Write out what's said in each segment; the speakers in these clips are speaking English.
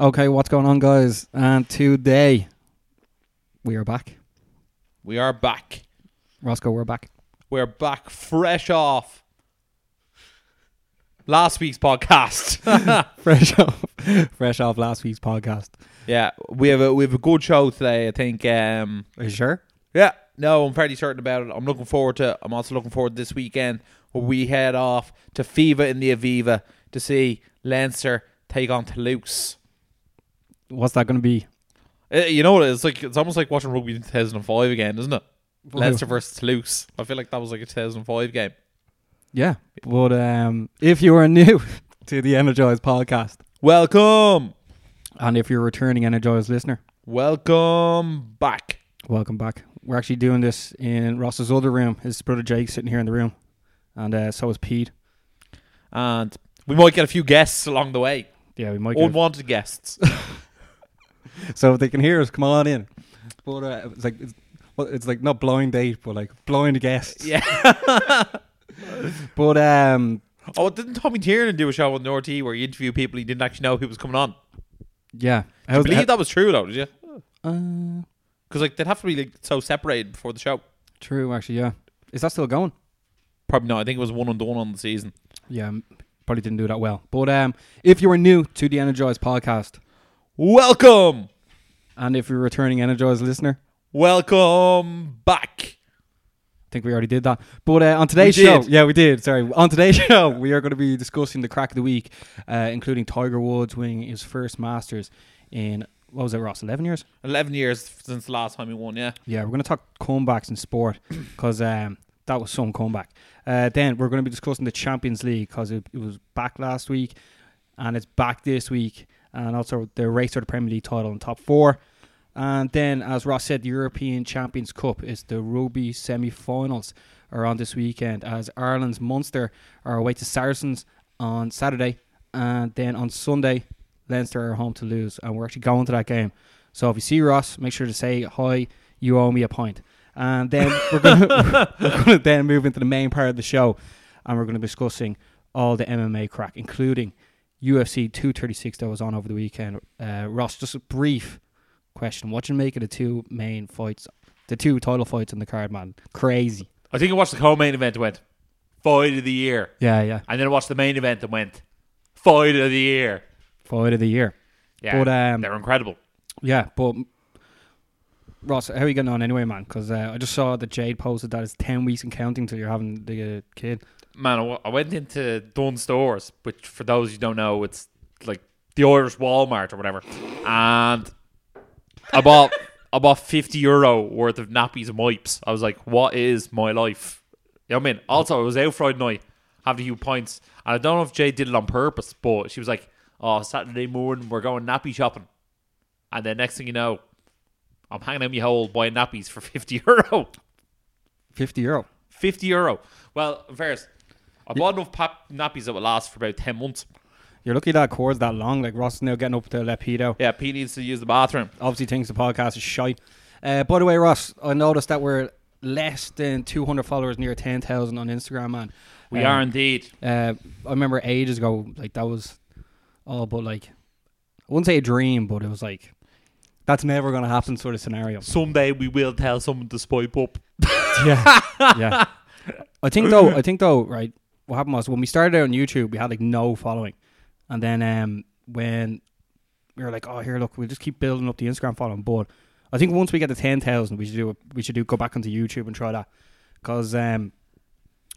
Okay, what's going on, guys? And today we are back. We are back. Roscoe, we're back. We're back fresh off last week's podcast. fresh off, fresh off last week's podcast. yeah, we have a we have a good show today. I think. Um, Are you sure? yeah, no, I'm fairly certain about it. I'm looking forward to. I'm also looking forward to this weekend where we head off to Fiva in the Aviva to see Leinster take on Toulouse. What's that going to be? Uh, you know? It's like it's almost like watching rugby in 2005 again, isn't it? Leinster versus Toulouse. I feel like that was like a 2005 game. Yeah, but um, if you are new to the Energized podcast, Welcome, and if you're a returning Energized listener, welcome back. welcome back. We're actually doing this in Ross's other room. His brother Jake sitting here in the room, and uh, so is Pete. and we might get a few guests along the way. Yeah, we might. Get, Unwanted guests. so if they can hear us, come on in. But uh, it's like it's, well, it's like not blind date, but like blind guests. yeah. But um, Oh, didn't Tommy Tiernan do a show on North where he interviewed people he didn't actually know who was coming on? yeah, I believe that was true though, did you? Uh, Because like they'd have to be like so separated before the show. true, actually, yeah. Is that still going? Probably not. I think it was one and done on the season. Yeah, probably didn't do that well. But um, if you are new to the Energized podcast, Welcome, and if you're a returning Energized listener, welcome back. I think we already did that. But uh, on today's show, yeah, we did. Sorry, on today's show, we are going to be discussing the crack of the week, uh, including Tiger Woods winning his first Masters in what was it, Ross? Eleven years. Eleven years since the last time he won. Yeah. Yeah, we're going to talk comebacks in sport because um, that was some comeback. Uh, then we're going to be discussing the Champions League because it, it was back last week and it's back this week, and also the race for the Premier League title in top four. And then, as Ross said, the European Champions Cup is the rugby semi-finals are on this weekend as Ireland's Munster are away to Saracens on Saturday, and then on Sunday, Leinster are home to lose, and we're actually going to that game. So if you see Ross, make sure to say hi. You owe me a point. And then we're going to we're going to then move into the main part of the show, and we're going to be discussing all the MMA crack, including UFC 236 that was on over the weekend. Uh, Ross, just a brief question: What you make of the two main fights, the two title fights on the card, man? Crazy. I think I watched the co-main event and went fight of the year, Yeah, yeah. and then I watched the main event and went fight of the year. Fight of the year. Yeah, But, um, they're incredible. Yeah, but Ross, how are you getting on anyway, man? Because uh, I just saw that Jade posted that it's ten weeks and counting till you're having the uh, kid. Man, I went into Dunnes Stores, which for those who don't know, it's like the Irish Walmart or whatever, and I bought I bought fifty euro worth of nappies and wipes. I was like, what is my life? You know what I mean? Also, I was out Friday night having a few pints, and I don't know if Jade did it on purpose, but she was like, "Oh, Saturday morning we're going nappy shopping," and then next thing you know, I'm hanging out my hole buying nappies for fifty euro. Fifty euro. 50 euro. Well, first, I bought enough pap- nappies that would last for about 10 months. You're lucky that cord's that long. Like Ross is now getting up to let Pete out. Yeah, Pete needs to use the bathroom. Obviously, thinks the podcast is shite. Uh, by the way, Ross, I noticed that we're less than 200 followers, near 10,000 on Instagram, man. We Um, are indeed. Uh, I remember ages ago, like that was all but like I wouldn't say a dream, but it was like that's never gonna happen sort of scenario. Someday we will tell someone to swipe up. yeah, yeah. I think though, I think though, right? What happened was when we started out on YouTube, we had like no following, and then um when we were like, oh here, look, we'll just keep building up the Instagram following. But I think once we get to ten thousand, we should do. We should do go back onto YouTube and try that because um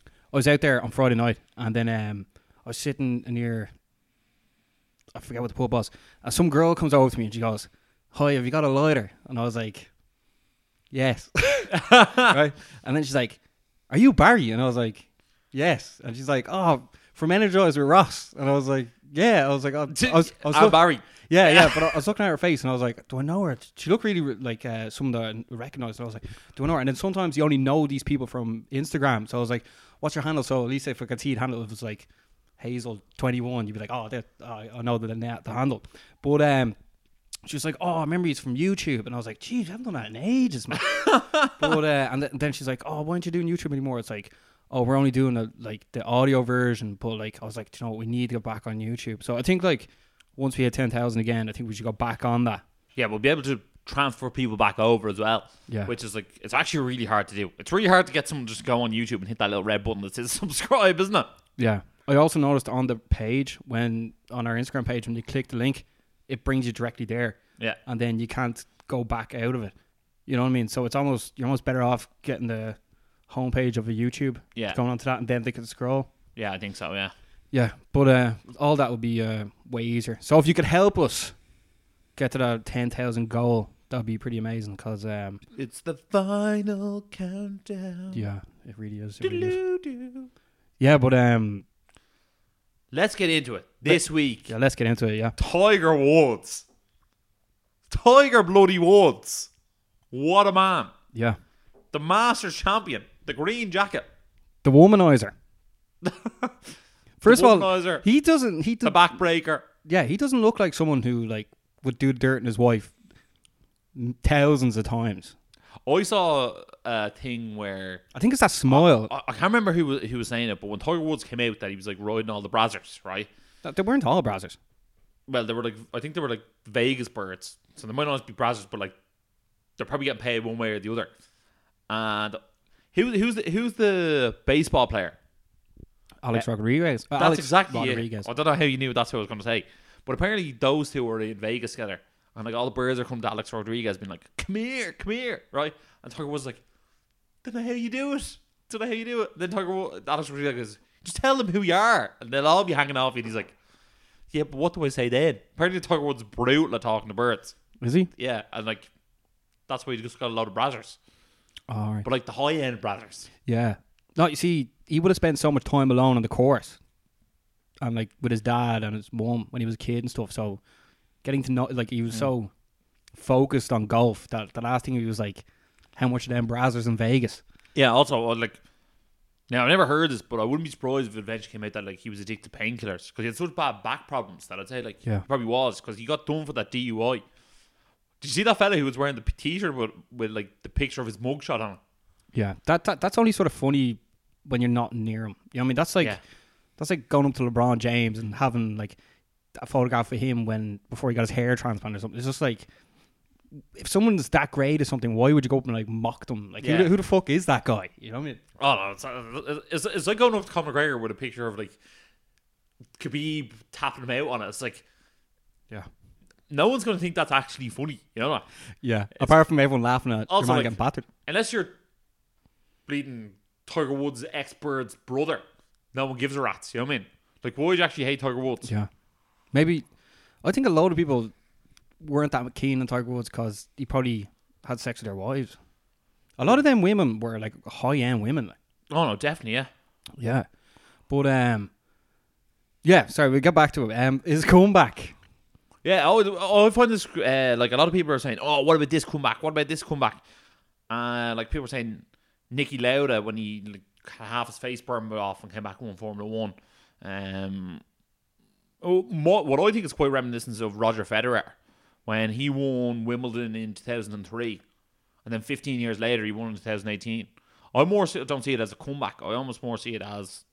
I was out there on Friday night, and then um I was sitting near. I forget what the pub was. And some girl comes over to me and she goes, "Hi, have you got a lighter?" And I was like, "Yes." right? And then she's like, "Are you Barry?" And I was like, "Yes." And she's like, "Oh, from Energize with Ross." And I was like, "Yeah." I was like, oh, I was, I was I'm look- Barry. yeah, yeah." But I was looking at her face, and I was like, "Do I know her?" She looked really re- like uh, someone that I recognized. And I was like, "Do I know her?" And then sometimes you only know these people from Instagram, so I was like, "What's your handle?" So at least if I could see the handle, it was like Hazel twenty one, you'd be like, "Oh, that I I know the the, the handle." But um. She was like, "Oh, I remember he's from YouTube," and I was like, "Geez, I haven't done that in ages, man." but uh, and th- then she's like, "Oh, why aren't you doing YouTube anymore?" It's like, "Oh, we're only doing the like the audio version." But like, I was like, you know, what? we need to get back on YouTube." So I think like once we hit ten thousand again, I think we should go back on that. Yeah, we'll be able to transfer people back over as well. Yeah. Which is like it's actually really hard to do. It's really hard to get someone to just go on YouTube and hit that little red button that says subscribe, isn't it? Yeah. I also noticed on the page when on our Instagram page when you click the link, it brings you directly there, Yeah. and then you can't go back out of it. You know what I mean? So it's almost you're almost better off getting the homepage of a YouTube, Yeah. going onto that, and then they can scroll. Yeah, I think so, yeah. Yeah, but uh, all that would be uh, way easier. So if you could help us get to that ten thousand goal, that'd be pretty amazing. Cause um, It's the final countdown. yeah, it really is. It really is. Yeah, but um, Let's get into it. This week, yeah, let's get into it. Yeah, Tiger Woods. Tiger bloody Woods. What a man. yeah, The Masters champion. The green jacket. the womanizer. First The of all, he doesn't. He The does, backbreaker. yeah, he doesn't look like someone who like would do dirt in his wife thousands of times. I saw a thing where I think it's that smile. I, I can't remember who was, who was saying it, but when Tiger Woods came out, that he was like riding all the brazzers, right? They weren't all brazzers. Well, they were like I think they were like Vegas birds, so they might not be brazzers, but like they're probably getting paid one way or the other. And who who's the, who's the baseball player? Alex Rodriguez. Uh, That's Alex exactly it. Rodriguez. I don't know how you knew that's what I was going to say, but apparently those two were in Vegas together, and like all the birds are coming to Alex Rodriguez, being like, "Come here, come here," right? And Tiger was like, "Don't know how you do it. Don't know how you do it." Then Tiger, Alex Rodriguez goes, "Just tell them who you are, and they'll all be hanging off you." And he's like, "Yeah, but what do I say then?" Apparently, Tiger Woods brutal at talking to birds. Is he? Yeah, and like that's why he just got a lot of brazzers, All right. but like the high end brazzers. Yeah. No, you see, he would have spent so much time alone on the course, and like with his dad and his mom when he was a kid and stuff. So, getting to know, like, he was so focused on golf that the last thing he was like, how much of them brazzers in Vegas? Yeah, also like now I've never heard this, but I wouldn't be surprised if it eventually came out that like he was addicted to painkillers because he had such bad back problems that I'd say like Yeah. he probably was because he got done for that DUI. Did you see that fella who was wearing the T-shirt with, with like the picture of his mugshot on it? Yeah, that, that that's only sort of funny when you're not near him. You know what I mean? That's like Yeah. that's like going up to LeBron James and having like a photograph of him when before he got his hair transplant or something. It's just like if someone's that great or something, why would you go up and like mock them? Like Yeah. who, the, who the fuck is that guy? You know what I mean? Oh no, it's, it's, it's like going up to Conor McGregor with a picture of like Khabib tapping him out on it. It's like Yeah. No one's going to think that's actually funny, you know. Yeah. Apart from everyone laughing at Also, like- getting battered. Unless you're bleeding Tiger Woods' ex-bird's brother, no one gives a rat's. You know what I mean? Like, why would you actually hate Tiger Woods? Yeah. Maybe I think a lot of people weren't that keen on Tiger Woods because he probably had sex with their wives. A lot of them women were like high end women. Like. Oh no, definitely, yeah. Yeah. But um yeah, sorry, we get back to it. Um his comeback. Yeah, oh, oh, I find this uh, like a lot of people are saying, "Oh, what about this comeback? What about this comeback?" Uh, like people saying, Niki Lauda when he like, half his face burned off and came back and won Formula One. Um, oh, what I think is quite reminiscent of Roger Federer when he won Wimbledon in two thousand and three, and then fifteen years later he won in two thousand eighteen. I more don't see it as a comeback. I almost more see it as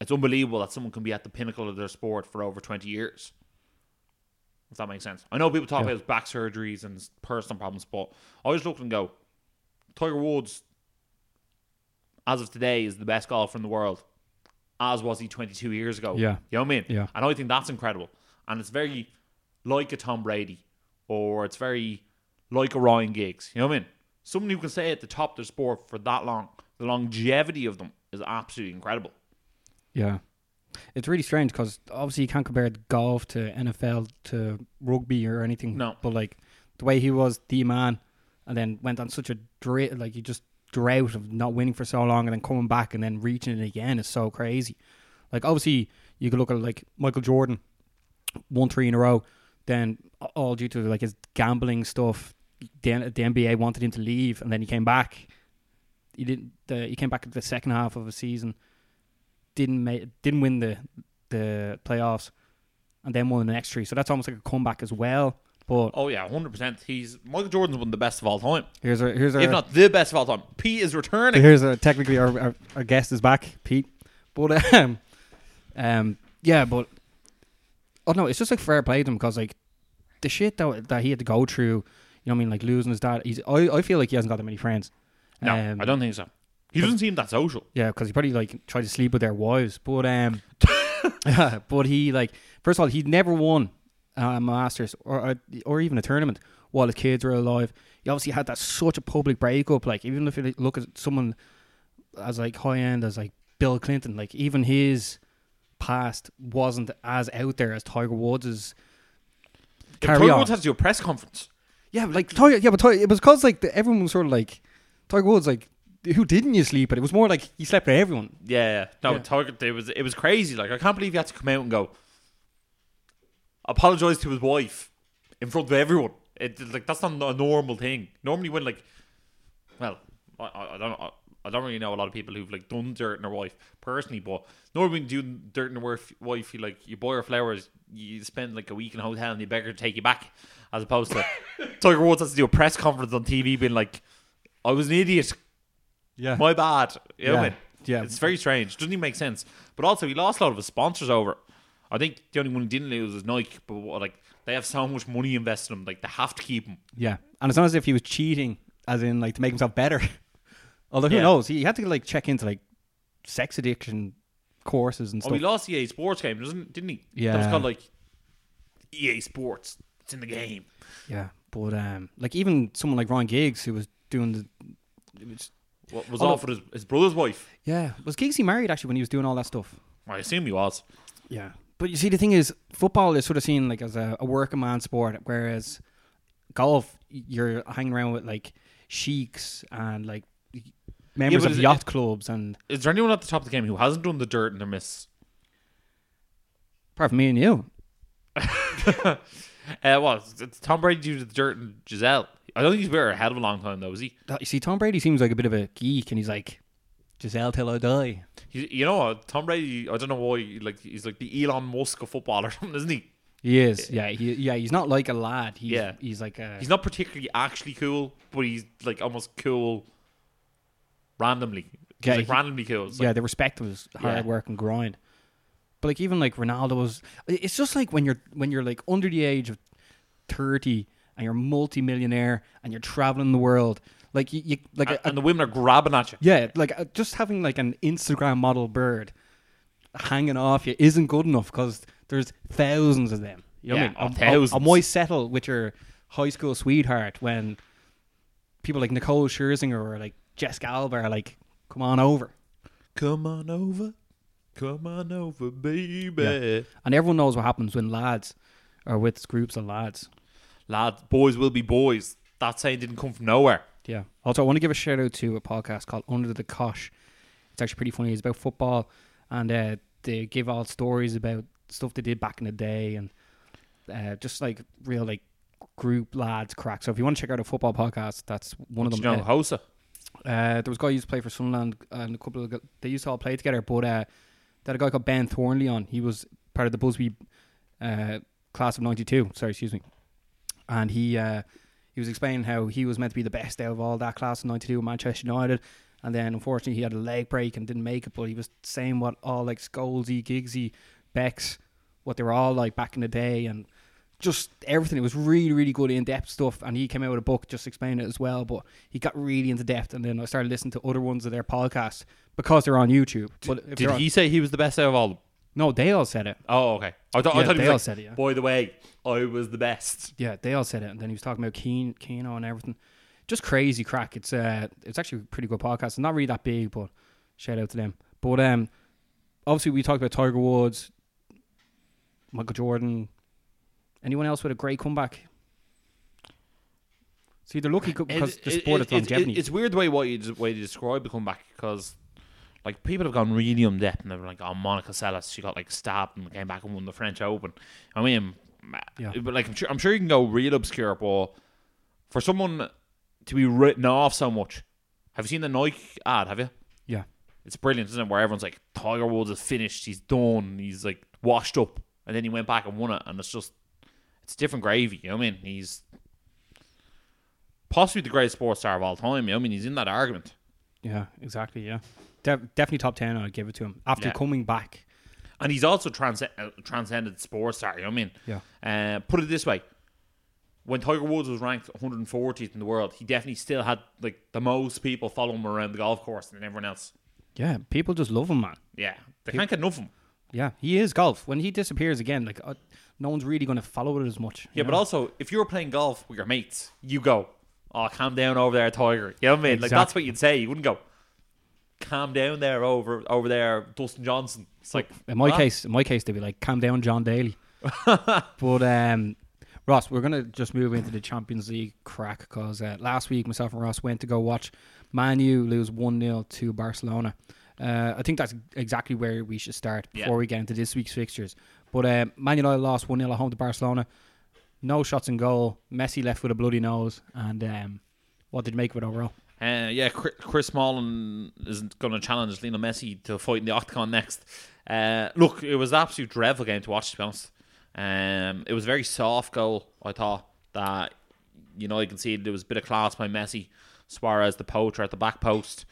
it's unbelievable that someone can be at the pinnacle of their sport for over twenty years. If that makes sense. I know people talk Yeah. about back surgeries and personal problems, but I always look and go, Tiger Woods, as of today, is the best golfer in the world, as was he 22 years ago. Yeah. You know what I mean? Yeah. And I think that's incredible. And it's very like a Tom Brady, or it's very like a Ryan Giggs. You know what I mean? Someone who can stay at the top of their sport for that long, the longevity of them is absolutely incredible. Yeah. It's really strange because obviously you can't compare golf to NFL to rugby or anything. No. But like the way he was the man and then went on such a like you just drought of not winning for so long and then coming back and then reaching it again is so crazy. Like obviously you could look at like Michael Jordan won three in a row, then all due to like his gambling stuff. The, the NBA wanted him to leave and then he came back. He didn't. He came back at the second half of a season didn't make didn't win the the playoffs and then won the next three. So that's almost like a comeback as well. But Oh yeah, hundred percent. He's Michael Jordan's one of the best of all time, here's our here's our if not the best of all time. Pete is returning. here's our technically our, our our guest is back, Pete. But um um yeah, but Oh no, it's just like fair play to him because like the shit that that he had to go through. You know what I mean? Like losing his dad. He's. I, I feel like he hasn't got that many friends. No, Um, I don't think so. He doesn't seem that social. Yeah, because he probably like tried to sleep with their wives, but um, but he like first of all he never won a Masters or or even a tournament while his kids were alive. He obviously had that such a public breakup. Like even if you look at someone as like high end as like Bill Clinton, like even his past wasn't as out there as Tiger Woods' If carry Tiger on. Woods has to do a press conference. Yeah, like Tiger. Yeah, but Tiger, it was because like the, everyone was sort of like Tiger Woods. Like, who didn't you sleep with? It was more like he slept with everyone. Yeah, yeah. no, Yeah. Tiger. It was it was crazy. Like I can't believe he had to come out and go apologize to his wife in front of everyone. It like that's not a normal thing. Normally, when like, well, I, I I don't I, I don't really know a lot of people who've like done dirt in their wife personally, but normally when you do dirt in their wife, wife, you like you buy her flowers, you spend like a week in a hotel, and you beg her to take you back, as opposed to Tiger Woods has to do a press conference on TV, being like, "I was an idiot, Yeah, my bad." You know what I yeah, mean? yeah. It's very strange. Doesn't even make sense. But also, he lost a lot of his sponsors over. it. I think the only one he didn't lose was Nike. But what, like they have so much money invested in him, like they have to keep him. Yeah, and it's not as if he was cheating, as in like to make himself better. Although who Yeah. knows? He had to like check into like sex addiction courses and Oh, stuff. he lost the EA Sports game, doesn't didn't he? Yeah, that was Yeah. called like EA Sports. It's in the game. yeah, but um, like even someone like Ryan Giggs who was doing the, it was, What was Oh, off with his, his brother's wife? yeah, was Giggsy married actually when he was doing all that stuff? I assume he was. Yeah, but you see, the thing is, football is sort of seen like as a, a working man sport, whereas golf, you're hanging around with like sheiks and like members but of is it- yacht clubs, and Is there anyone at the top of the game who hasn't done the dirt in their miss? apart from me and you, Uh, well, it's- it's Tom Brady due to the dirt and Gisele. I don't think he's been ahead of a long time though, is he? you see, Tom Brady seems like a bit of a geek, and he's like, Gisele till I die. He, you know what? Tom Brady. I don't know why. Like he's like the Elon Musk of football or something, isn't he? He is, yeah, he, yeah. He's not like a lad. He's, Yeah. he's like a, He's not particularly actually cool, but he's like almost cool randomly. He's Yeah, like he- randomly cool. It's yeah. like, They respect his hard Yeah. work and grind. But like even like Ronaldo was, it's just like when you're when you're like under the age of thirty and you're multi-millionaire and you're traveling the world, like you, you like and, a, and the women are grabbing at you. yeah, like uh, just having like an Instagram model bird hanging off you isn't good enough because there's thousands of them. You know Yeah, what oh, I mean? thousands. And why settle with your high school sweetheart when people like Nicole Scherzinger or like Jessica Alba are like, come on over. Come on over, come on over, baby. Yeah. And everyone knows what happens when lads are with groups of lads. Lads, boys will be boys. That saying didn't come from nowhere. Yeah. Also, I want to give a shout out to a podcast called Under the Cosh. It's actually pretty funny. It's about football, and uh, they give all stories about stuff they did back in the day, and uh, just like real like group lads crack. So if you want to check out a football podcast, that's one of them. you know Hosa? Uh, uh, there was a guy who used to play for Sunderland, and a couple of they used to all play together. But uh, they had a guy called Ben Thornley on. He was part of the Busby uh, class of '92. Sorry, excuse me. And he uh, he was explaining how he was meant to be the best out of all that class of '92 at Manchester United. And then unfortunately he had a leg break and didn't make it. But he was saying what all like Scholesy, Giggsy, Becks, what they were all like back in the day, and just everything. It was really, really good in depth stuff. And he came out with a book just explaining it as well. But he got really into depth. And then I started listening to other ones of their podcasts because they're on YouTube. but Did on- he say he was the best out of all? No, they all said it. Oh, okay. I thought, I Yeah, thought he they was all like, said it. Yeah. by the way, I was the best. Yeah, they all said it, and then he was talking about Keane, Keano, and everything. Just crazy crack. It's uh, it's actually a pretty good podcast. It's not really that big, but shout out to them. But um, obviously we talked about Tiger Woods, Michael Jordan. Anyone else with a great comeback? See, they're lucky because the sport it- is longevity. It, it's weird the way what you way you describe the comeback because like people have gone really in depth and they're like, oh, Monica Seles, she got like stabbed and came back and won the French Open. I mean, Yeah. but like I'm sure I'm sure you can go real obscure, but for someone to be written off so much, have you seen the Nike ad? Have you? yeah, It's brilliant, isn't it? Where everyone's like, Tiger Woods is finished, he's done, he's like washed up, and then he went back and won it, and it's just, it's different gravy. You know what I mean? He's possibly the greatest sports star of all time. You know what I mean? He's in that argument. Yeah, exactly. Yeah, De- definitely top ten. I'd give it to him after Yeah. coming back. and he's also trans- uh, transcended sports star. You know what I mean? Yeah. Uh, put it this way: when Tiger Woods was ranked 140th in the world, he definitely still had like the most people following him around the golf course than everyone else. Yeah, people just love him, man. Yeah, they can't get enough of him. Yeah, he is golf. When he disappears again, like uh, no one's really going to follow it as much. Yeah, you but also if you're playing golf with your mates, you go, "Oh, calm down over there, Tiger." You know what I mean? Like that's what you'd say. You wouldn't go, "Calm down there over over there, Dustin Johnson." It's like in my "Huh?" case, in my case, they'd be like, "Calm down, John Daly." but um, Ross, we're gonna just move into the Champions League crack because uh, last week myself and Ross went to go watch Man U lose one 0 to Barcelona. Uh, I think that's exactly where we should start Yeah. before we get into this week's fixtures. But uh, Man United lost one 0 at home to Barcelona. No shots in goal. Messi left with a bloody nose. And um, what did you make of it overall? Uh, yeah, Chris, Smalling isn't going to challenge Lionel Messi to fight in the octagon next. Uh, look, it was an absolute dreadful game to watch. To be honest, um, it was a very soft goal. I thought that you know you can see there was a bit of class by Messi, Suarez the poacher at the back post,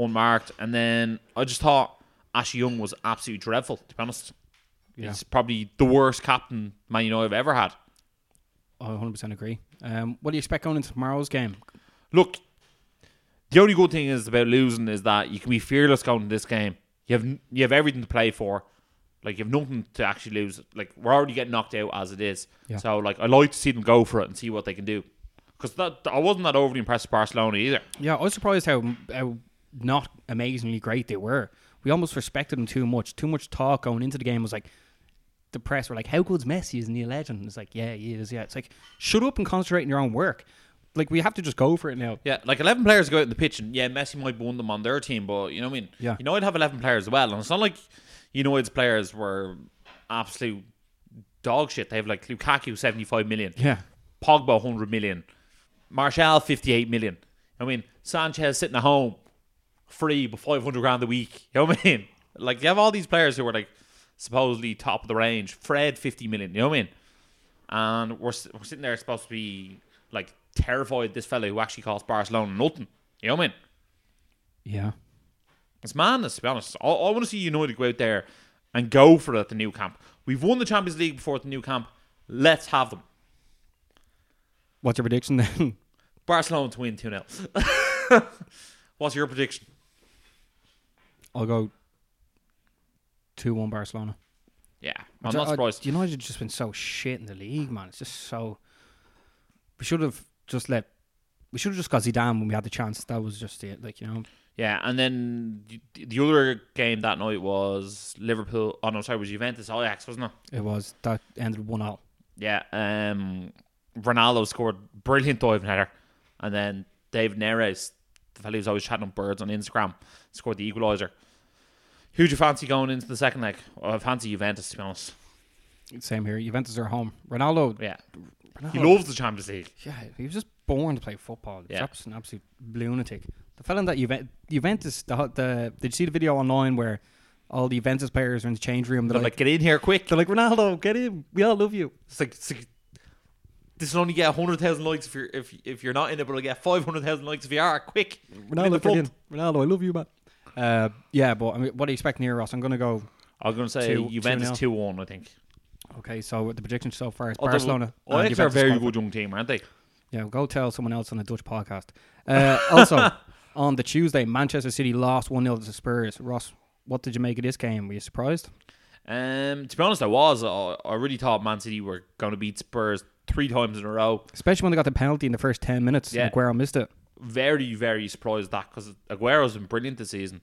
unmarked, and then I just thought Ashley Young was absolutely dreadful. To be honest, Yeah. he's probably the worst captain Man United have ever had. I 100% agree. Um, what do you expect going into tomorrow's game? look, the only good thing is about losing is that you can be fearless going to this game. You have you have everything to play for. Like you have nothing to actually lose. Like we're already getting knocked out as it is. Yeah. So like I like to see them go for it and see what they can do. Because that I wasn't that overly impressed with Barcelona either. Yeah, I was surprised how, how not amazingly great they were. We almost respected them too much. Too much talk going into the game was like, the press were like, "How good's Messi? Isn't he a legend?" It's like, "Yeah, he is." Yeah, it's like, shut up and concentrate on your own work. Like we have to just go for it now. Yeah, like eleven players go out in the pitch, and yeah, Messi might be them on their team, but you know what I mean. Yeah. you know I'd have eleven players as well, and it's not like you know United's players were absolute dog shit. They have like Lukaku seventy five million. Yeah, Pogba 100 million, Martial 58 million. I mean, Sanchez sitting at home free but 500 grand a week. You know what I mean? Like, you have all these players who are like supposedly top of the range. Fred 50 million. You know what I mean? And we're, we're sitting there supposed to be like terrified this fella who actually cost Barcelona nothing. You know what I mean? yeah. It's madness, to be honest. I, I want to see United go out there and go for it at the Nou Camp. We've won the Champions League before at the Nou Camp. Let's have them. What's your prediction then? Barcelona to win 2 0. What's your prediction? I'll go two one Barcelona. Yeah, I'm I- not I- surprised. United just been so shit in the league, man. It's just so. We should have just let. We should have just got Zidane when we had the chance. That was just it. Like you know. Yeah, and then the- the other game that night was Liverpool. Oh no, sorry, it was Juventus Ajax, wasn't it? It was that ended one all. Yeah, um, Ronaldo scored brilliant diving header, and then David Neres, the fellow who's always chatting on birds on Instagram, scored the equaliser. Who'd you fancy going into the second leg? I fancy Juventus to be honest. Same here. Juventus are home. Ronaldo. Yeah, Ronaldo he loves the Champions League. Yeah, he was just born to play football. He's Yeah. an absolute lunatic. The fella in that Juve- Juventus, the, the did you see the video online where all the Juventus players are in the change room? They're They're like, like, get in here quick. they're like Ronaldo, get in. We all love you. It's like, it's like this will only get hundred thousand likes if you're if if you're not in it, but it'll get five hundred thousand likes if you are. Quick, Get in the Ronaldo, get in. Ronaldo, I love you, man. Uh, yeah, but I mean, what do you expect here, Ross? I'm gonna go. I'm going to say Two- Juventus 2-0. two one. I think. Okay, so the prediction so far is Although- Barcelona. Oh, Ajax are a very good young team, aren't they? Yeah, go tell someone else on a Dutch podcast. Uh, also, on the Tuesday, Manchester City lost 1 0 to Spurs. Ross, what did you make of this game? Were you surprised? Um, to be honest, I was. I, I really thought Man City were going to beat Spurs three times in a row. Especially when they got the penalty in the first 10 minutes. Yeah. Aguero missed it. Very, very surprised that because Aguero's been brilliant this season.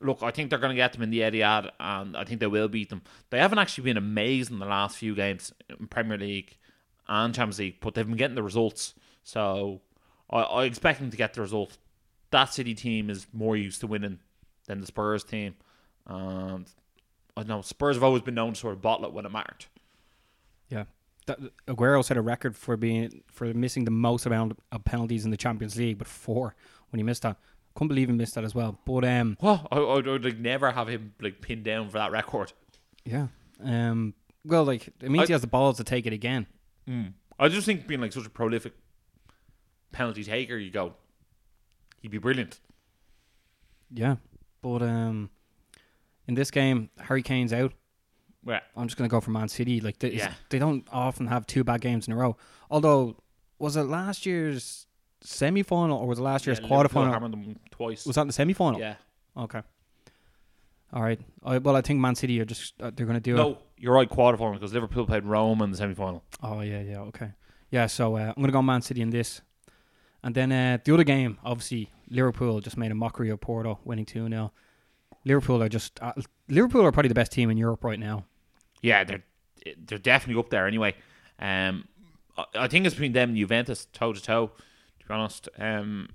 Look, I think they're going to get them in the Etihad, and I think they will beat them. They haven't actually been amazing the last few games in Premier League and Champions League, but they've been getting the results. So I, I expect them to get the result. That City team is more used to winning than the Spurs team, and I know Spurs have always been known to sort of bottle it when it mattered. Yeah. That, Aguero set a record for being for missing the most amount of penalties in the Champions League, but four when he missed that. Couldn't believe he missed that as well. But um, Well, I, I would like never have him like pinned down for that record. yeah, um, well, like it means I- he has the balls to take it again. I just think being like such a prolific penalty taker, you go, he'd be brilliant. Yeah, but um, in this game, Harry Kane's out. Yeah. I'm just going to go for Man City. Like they, Yeah. they don't often have two bad games in a row. Although, was it last year's semi final or was it last year's Yeah, quarter final? hammered them twice. Was that in the semi final? yeah. Okay. All right. I, well, I think Man City are just uh, they're going to do it. No, you're right. Quarter final because Liverpool played Rome in the semi final. Oh yeah, yeah, okay, yeah. So uh, I'm gonna go Man City in this, and then uh, the other game, obviously Liverpool just made a mockery of Porto, winning two 0 Liverpool are just uh, Liverpool are probably the best team in Europe right now. Yeah, they're they're definitely up there anyway. Um, I, think it's between them and Juventus toe to toe. To be honest, um,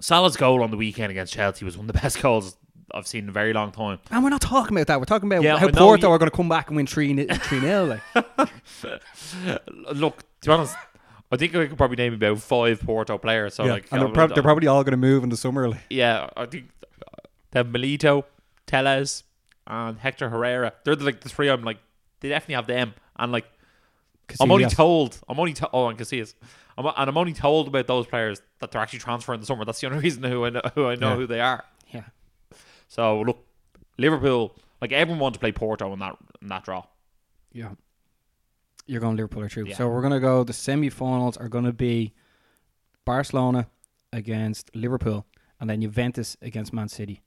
Salah's goal on the weekend against Chelsea was one of the best goals I've seen in a very long time. And we're not talking about that. We're talking about Yeah, how Porto you- are going to come back and win three three 0 Like, Look, to be honest, I think I could probably name about five Porto players. So like, and they're, prob- they're probably all going to move in the summer. Like. yeah, I think they have Militão, Telles, and Hector Herrera. They're the, like the three. I'm like, they definitely have them. And like, I'm only told. I'm only to- oh, and Casillas. I'm, and I'm only told about those players that they're actually transferring in the summer. That's the only reason who I know, who I know Yeah. who they are. yeah, So look, Liverpool. Like everyone wanted to play Porto in that in that draw. yeah. You're going Liverpool or true. Yeah. So we're going to go. The semi-finals are going to be Barcelona against Liverpool, and then Juventus against Man City.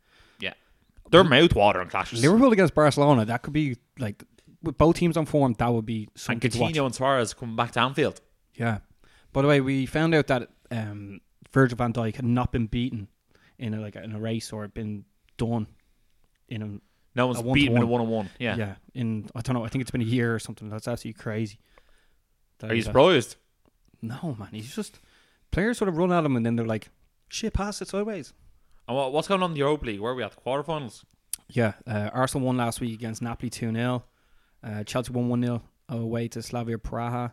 They're mouth-watering clashes. Liverpool against Barcelona, that could be like with both teams on form. That would be and something to watch. Coutinho and Suarez coming back to Anfield. Yeah. By the way, we found out that um, Virgil Van Dijk had not been beaten in a, like in a race or been done in a No one's A one in a one. one-on-one. Yeah. yeah. in I don't know. I think it's been a year or something. That's absolutely crazy. That Are you surprised? No, man. He's just players sort of run at him and then they're like, "Shit, pass it sideways." And what, what's going on in the Europa League? Where are we at? The quarterfinals? Yeah, uh, Arsenal won last week against Napoli 2 0. Uh, Chelsea won 1 0 away to Slavia Praha.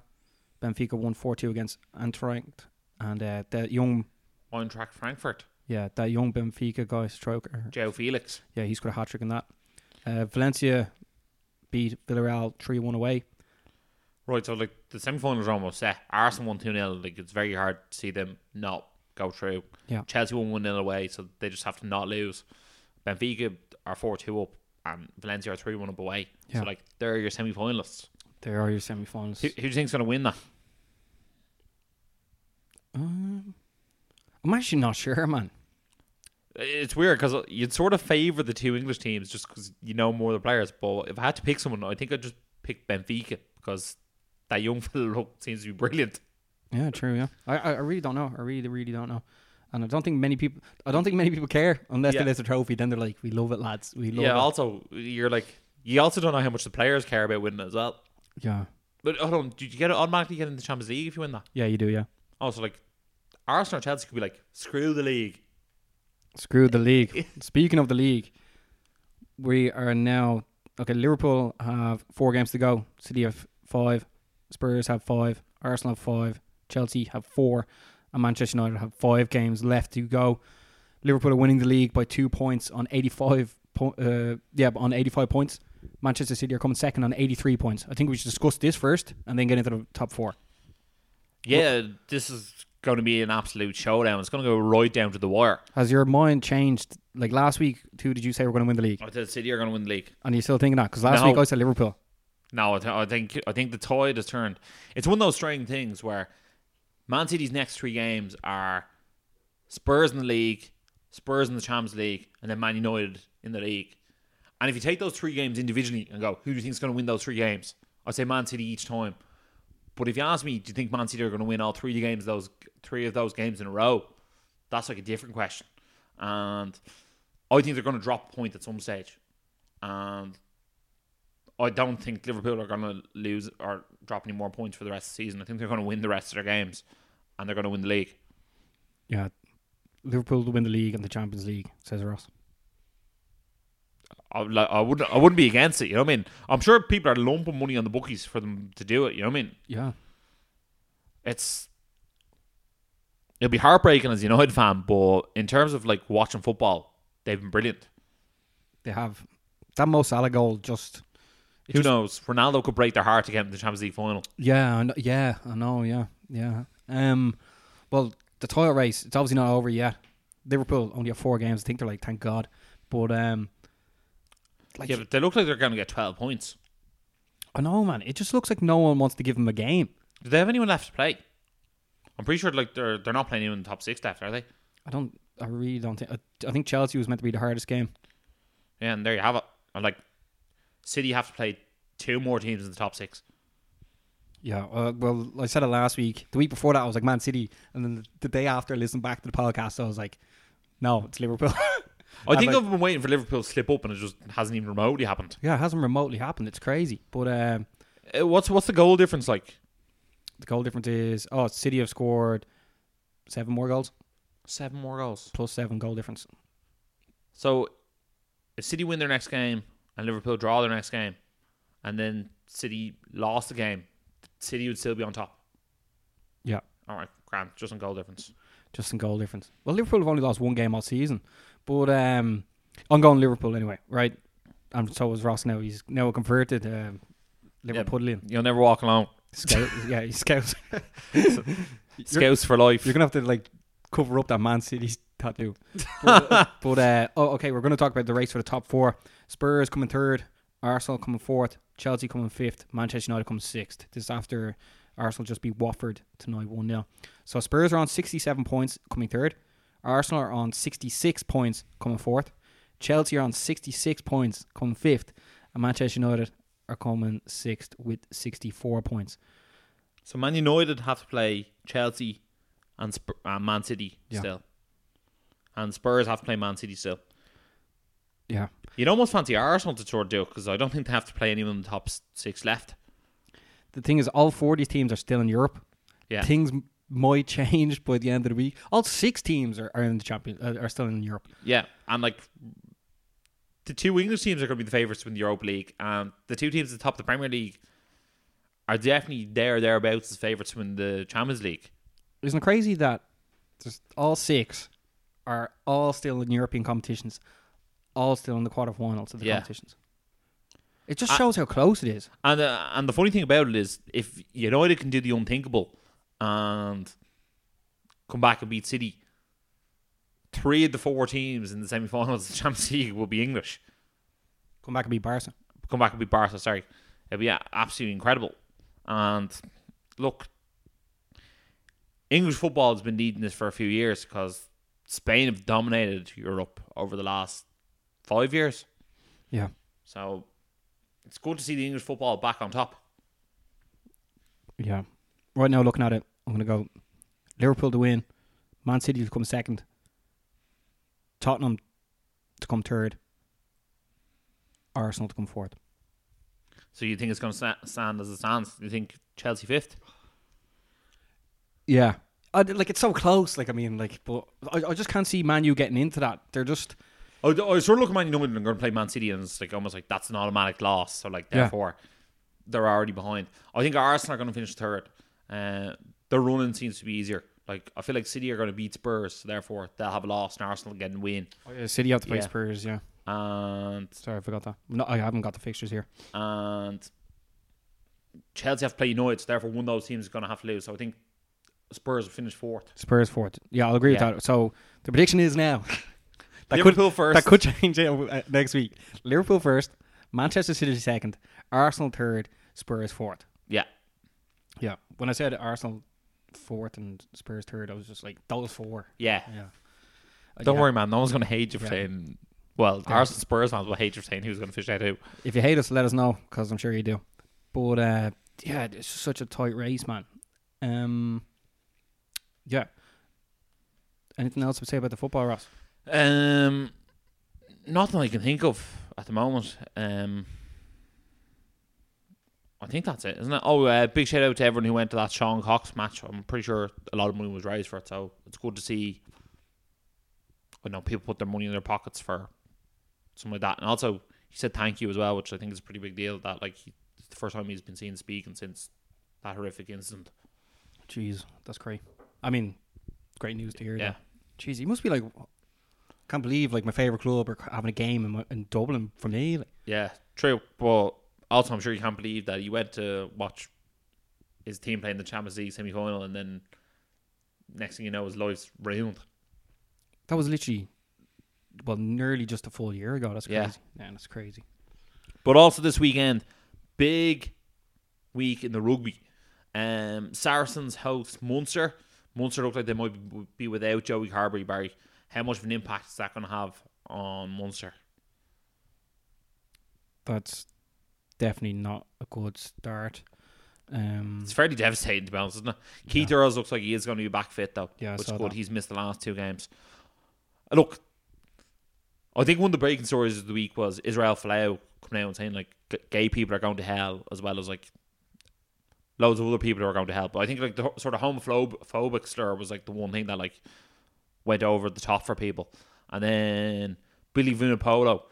Benfica won 4 2 against Eintracht. And uh, that young, Eintracht Frankfurt. yeah, that young Benfica guy, striker, João Félix. yeah, he's got a hat trick in that. Uh, Valencia beat Villarreal 3 1 away. Right, so like the semi-finals are almost set. Arsenal won 2 0. Like it's very hard to see them not go through. Yeah. Chelsea won 1 0 away, so they just have to not lose. Benfica are 4 2 up, and Valencia are 3 1 up away. Yeah. So like they're your semi finalists. There are your semi finals. Who, who do you think's going to win that? Um, I'm actually not sure, man. It's weird because you'd sort of favour the two English teams just because you know more of the players. But if I had to pick someone, I think I'd just pick Benfica because that young fellow seems to be brilliant. Yeah, true. Yeah, I, I really don't know. I really, really don't know. And I don't think many people. I don't think many people care unless Yeah. they lift a trophy. Then they're like, "We love it, lads. We love yeah. it." Also, you're like you also don't know how much the players care about winning as well. yeah, But hold on, did you get it automatically get in the Champions League if you win that? yeah, you do. Yeah. Also, like Arsenal or Chelsea could be like screw the league. Screw the league. Speaking of the league, we are now okay. Liverpool have four games to go. City have five. Spurs have five. Arsenal have five. Chelsea have four. And Manchester United have five games left to go. Liverpool are winning the league by two points on eighty-five. Po- uh, yeah, on eighty-five points. Manchester City are coming second on eighty-three points. I think we should discuss this first and then get into the top four. Yeah, this is going to be an absolute showdown. It's going to go right down to the wire. Has your mind changed? Like last week, who did you say were going to win the league? I said City are going to win the league. And you still thinking that? Because last No. week I said Liverpool. No, I, th- I think I think the tide has turned. It's one of those strange things where Man City's next three games are Spurs in the league, Spurs in the Champions League, and then Man United in the league. And if you take those three games individually and go, who do you think is going to win those three games? I'd say Man City each time. But if you ask me, do you think Man City are going to win all three games, those three of those games in a row? That's like a different question. And I think they're going to drop a point at some stage. And I don't think Liverpool are going to lose or drop any more points for the rest of the season. I think they're going to win the rest of their games, and they're going to win the league. Yeah, Liverpool to win the league and the Champions League, says Ross. I, like, I wouldn't. I wouldn't be against it. You know what I mean? I'm sure people are lumping money on the bookies for them to do it. You know what I mean? Yeah, It's it'll be heartbreaking as a United fan, but in terms of like watching football, they've been brilliant. they have that Mo Salah goal. Just it Who just- knows? Ronaldo could break their heart to get in the Champions League final. Yeah, I know, yeah, I know. Yeah, yeah. Um, well, the title race it's obviously not over yet. Liverpool only have four games. I think they're like, thank God. But um, Like, yeah, but they look like they're going to get 12 points. I know, man. It just looks like no one wants to give them a game. Do they have anyone left to play? I'm pretty sure like they're they're not playing anyone in the top six left, are they? I don't. I really don't think. I, I think Chelsea was meant to be the hardest game. Yeah, and there you have it. And like, City have to play two more teams in the top six. Yeah. Uh, well, I said it last week. The week before that, I was like Man City, and then the, day after, I listened back to the podcast. I was like, No, it's Liverpool. I think like- I've been waiting for Liverpool to slip up, and it just hasn't even remotely happened. yeah, it hasn't remotely happened. It's crazy. But um, Uh, what's what's the goal difference like? the goal difference is oh, City have scored seven more goals Seven more goals. plus seven goal difference. So, if City win their next game and Liverpool draw their next game, and then City lost the game, City would still be on top. Yeah. All right, Grant, Just on goal difference. just in goal difference. Well, Liverpool have only lost one game all season, but um, I'm going Liverpool anyway, right? And so is Ross now. He's now a converted um, Liverpoolian. You'll never walk alone. Scout, yeah, he's scouts. Scouts for life. You're gonna have to like cover up that Man City tattoo. But, but uh, oh, okay, we're gonna talk about the race for the top four. Spurs coming third, Arsenal coming fourth, Chelsea coming fifth, Manchester United coming sixth. This is after Arsenal just beat Watford tonight one 0 So Spurs are on sixty seven points coming third. Arsenal are on sixty six points coming fourth. Chelsea are on sixty six points coming fifth, and Manchester United are coming sixth with sixty four points. So Man United have to play Chelsea and Sp- uh, Man City Yeah. still, and Spurs have to play Man City still. Yeah. You'd almost fancy Arsenal to sort of do it because I don't think they have to play anyone in the top six left. The thing is, all four of these teams are still in Europe. Yeah, things m- might change by the end of the week. All six teams are, are in the champion uh, are still in Europe. yeah, and like the two English teams are going to be the favourites to win the Europa League, and the two teams at the top of the Premier League are definitely there thereabouts as favourites to win the Champions League. Isn't it crazy that just all six are all still in European competitions, all still in the quarterfinals of the Yeah. competitions? It just shows how close it is. And uh, and the funny thing about it is, if United can do the unthinkable and come back and beat City, three of the four teams in the semi-finals of the Champions League will be English. Come back and beat Barca. Come back and beat Barca. Sorry, it'll be a- absolutely incredible. And look, English football has been needing this for a few years because Spain have dominated Europe over the last five years. Yeah. So it's good to see the English football back on top. Yeah. Right now, looking at it, I'm going to go Liverpool to win, Man City to come second, Tottenham to come third, Arsenal to come fourth. So you think it's going to stand as it stands? You think Chelsea fifth? Yeah. I, like it's so close. Like I mean, like, but I, I just can't see Man U getting into that. They're just I, I sort of look at Man United and going to play Man City, and it's like almost like that's an automatic loss. So like Yeah. therefore, they're already behind. I think Arsenal are going to finish third. Uh, their running seems to be easier. Like I feel like City are going to beat Spurs, so therefore they'll have a loss, and Arsenal getting win. Oh, yeah, City have to play Yeah. Spurs. Yeah. And Sorry, I forgot that. No, I haven't got the fixtures here. and Chelsea have to play United, so therefore one of those teams is going to have to lose. So I think Spurs will finish fourth. Spurs fourth. Yeah, I'll agree Yeah. with that. So the prediction is now that could Liverpool first. that could change uh, next week. Liverpool first, Manchester City second, Arsenal third, Spurs fourth. yeah, Yeah. When I said Arsenal fourth and Spurs third, I was just like those four. yeah. Yeah. Don't yeah. worry, man. No one's going to hate you for Yeah. saying. Well, the Yeah. Arsenal Spurs fans will hate you for saying who's going to fish out who. If you hate us, let us know because I'm sure you do. But uh, yeah, it's such a tight race, man. Um, yeah. Anything else to say about the football, Ross? Um, nothing I can think of at the moment. Um, I think that's it, isn't it? Oh, uh, big shout out to everyone who went to that Sean Cox match. I'm pretty sure a lot of money was raised for it, so it's good to see. I know people put their money in their pockets for something like that, and also he said thank you as well, which I think is a pretty big deal. That like he, it's the first time he's been seen speaking since that horrific incident. Jeez, that's great. I mean, great news to hear. Yeah. that. Jeez, he must be like, can't believe like my favorite club are having a game in, my, in Dublin for me. Like, Yeah, true. But also, I'm sure you can't believe that he went to watch his team playing the Champions League semi final, and then next thing you know, his life's ruined. that was literally, well, nearly just a full year ago. That's crazy. Yeah, that's crazy. But also this weekend, big week in the rugby. Um, Saracens host Munster. Munster looked like they might be without Joey Carbery Barry. How much of an impact is that going to have on Munster? That's definitely not a good start. Um, It's fairly devastating to be honest, isn't it? Keith Earls looks like he is going to be back fit though, Yeah, which is good. that. He's missed the last two games. Uh, Look, I think one of the breaking stories of the week was Israel Folau coming out and saying like g- gay people are going to hell as well as like loads of other people are going to hell. But I think like the sort of homophobic slur was like the one thing that like went over the top for people. And then Billy Vunipola,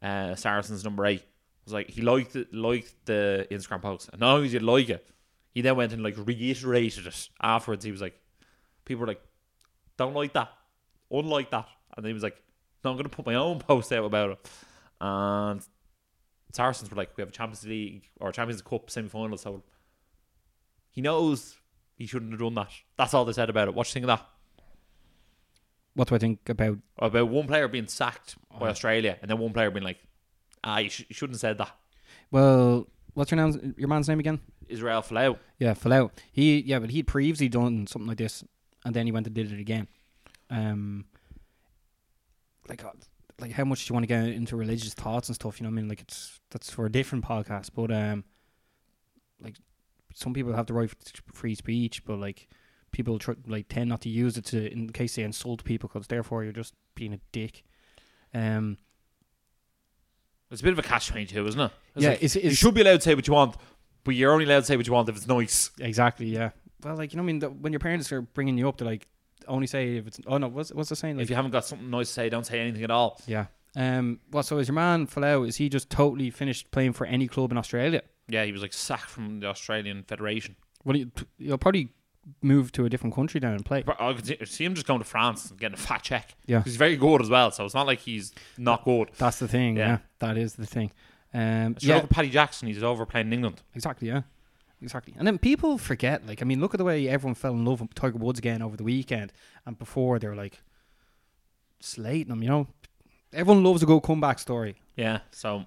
uh, Saracens number eight, was like he liked it, liked the Instagram post, and not only did he like it, he then went and like reiterated it afterwards. He was like, people were like, don't like that, unlike that, and then he was like, no, I'm gonna put my own post out about it. And Saracens were like, we have a Champions League or Champions Cup semi final, so he knows he shouldn't have done that. That's all they said about it. What do you think of that? What do I think about? About one player being sacked by Australia, and then one player being like, ah, you, sh- you shouldn't have said that. Well, what's your name? Your man's name again? Israel Folau. Yeah, Folau. He yeah, but he'd previously done something like this, and then he went and did it again. Um, like, uh, like how much do you want to get into religious thoughts and stuff? You know, what I mean, like it's that's for a different podcast. But um, like some people have the right to free speech, but like people tr- like tend not to use it to in case they insult people, because therefore you're just being a dick. Um, It's a bit of a catch twenty two, isn't it? It's yeah, like, it's, you should be allowed to say what you want, but you're only allowed to say what you want if it's nice. exactly yeah. Well, like you know, what I mean, the, when your parents are bringing you up, they're like only say if it's oh no, what's what's the saying? Like if you haven't got something nice to say, don't say anything at all. Yeah. Um. What? So is your man Folau? Is he just totally finished playing for any club in Australia? Yeah, he was like sacked from the Australian Federation. Well, he, he'll probably move to a different country down and play. But I could see- see him just going to France and getting a fat check. Yeah, he's very good as well, so it's not like he's not good. That's the thing. Yeah. Yeah. That is the thing. Um. Sure, Yeah. look at Paddy Jackson, he's over playing in England. Exactly. Yeah. Exactly. And then people forget. Like, I mean, look at the way everyone fell in love with Tiger Woods again over the weekend, and before they were like slating him. You know, everyone loves a good comeback story. Yeah, so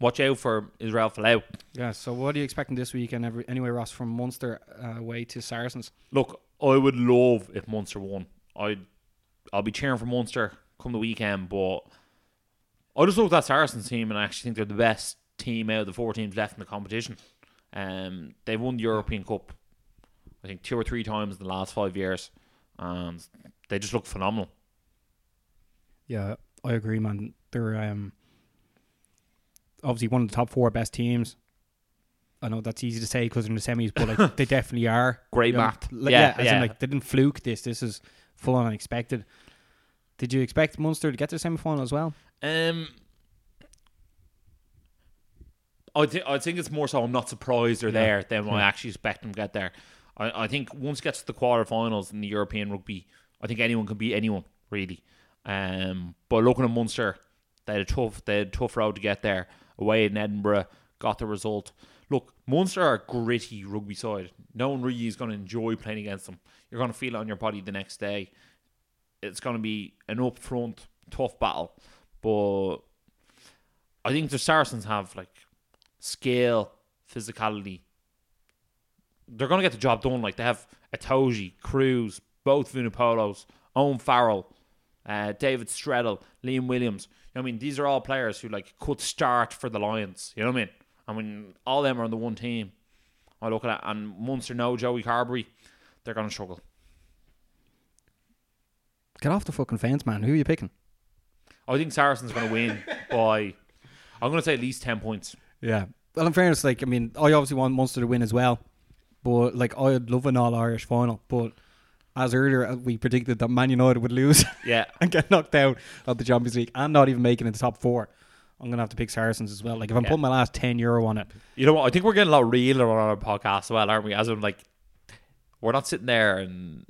watch out for Israel Folau. Yeah. So what are you expecting this weekend? Every, anyway, Ross from Munster uh, away to Saracens. Look, I would love if Munster won. I'd I'll be cheering for Munster come the weekend, but I just look at that Saracens team and I actually think they're the best team out of the four teams left in the competition. Um, they've won the European Cup, I think two or three times in the last five years, and they just look phenomenal. Yeah, I agree, man. They're um, obviously one of the top four best teams. I know that's easy to say because they're in the semis, but like they definitely are. Great You know, math. like, Yeah, yeah, yeah. in like they didn't fluke this. This is full on unexpected. Did you expect Munster to get to the semi final as well? Um, I think I think it's more so I'm not surprised they're Yeah. there than I actually expect them to get there. I, I think once it gets to the quarterfinals in the European rugby, I think anyone can beat anyone really. Um, but looking at Munster, they had a tough they had a tough road to get there. Away in Edinburgh, got the result. Look, Munster are a gritty rugby side. No one really is going to enjoy playing against them. You're going to feel it on your body the next day. It's going to be an upfront tough battle, but I think the Saracens have like scale, physicality. They're going to get the job done. Like they have Itoje, Kruis, both Vunipolas, Owen Farrell, uh, David Strettle, Liam Williams. Know I mean, these are all players who like could start for the Lions. You know what I mean? I mean, all of them are on the one team. I look at it, and Munster no Joey Carbery, they're going to struggle. Get off the fucking fence, man. Who are you picking? I think Saracens going to win by. I'm going to say at least ten points. Yeah. Well, in fairness, like I mean, I obviously want Munster to win as well, but like I'd love an All Irish final. But as earlier uh, we predicted that Man United would lose Yeah, and get knocked out of the Champions League and not even making it the top four. I'm gonna have to pick Saracens as well. Like if I'm Yeah. putting my last ten euro on it, You know what? I think we're getting a lot realer on our podcast as well, aren't we? As in, like, we're not sitting there and,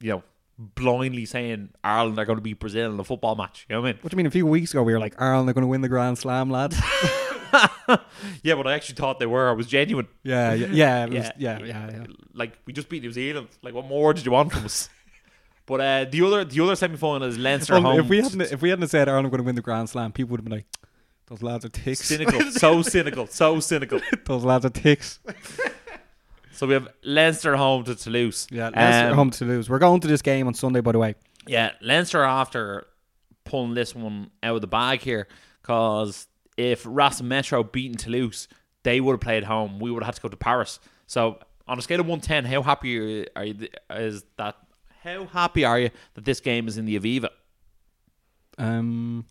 you know, blindly saying Ireland are going to beat Brazil in a football match. You know what I mean? what do you mean? A few weeks ago we were like, Ireland are going to win the Grand Slam, lads. Yeah, but I actually thought they were. I was genuine. yeah, yeah, yeah, it was- Yeah. yeah, yeah, yeah. Like, we just beat New Zealand. Like, what more did you want from us? But uh, the other the other semi final is Leinster Well, home. if we hadn't if we hadn't said Ireland were going to win the Grand Slam, people would have been like, Those lads are ticks. Cynical, so cynical, so cynical. Those lads are ticks. So we have Leinster home to Toulouse. Yeah, Leicester Um, home to lose. We're going to this game on Sunday, by the way. Yeah, Leinster after pulling this one out of the bag here because if Ras Metro beaten Toulouse, they would have played home. We would have had to go to Paris. So on a scale of one to ten, how happy are you, are you th- is that? How happy are you that this game is in the Aviva? Um,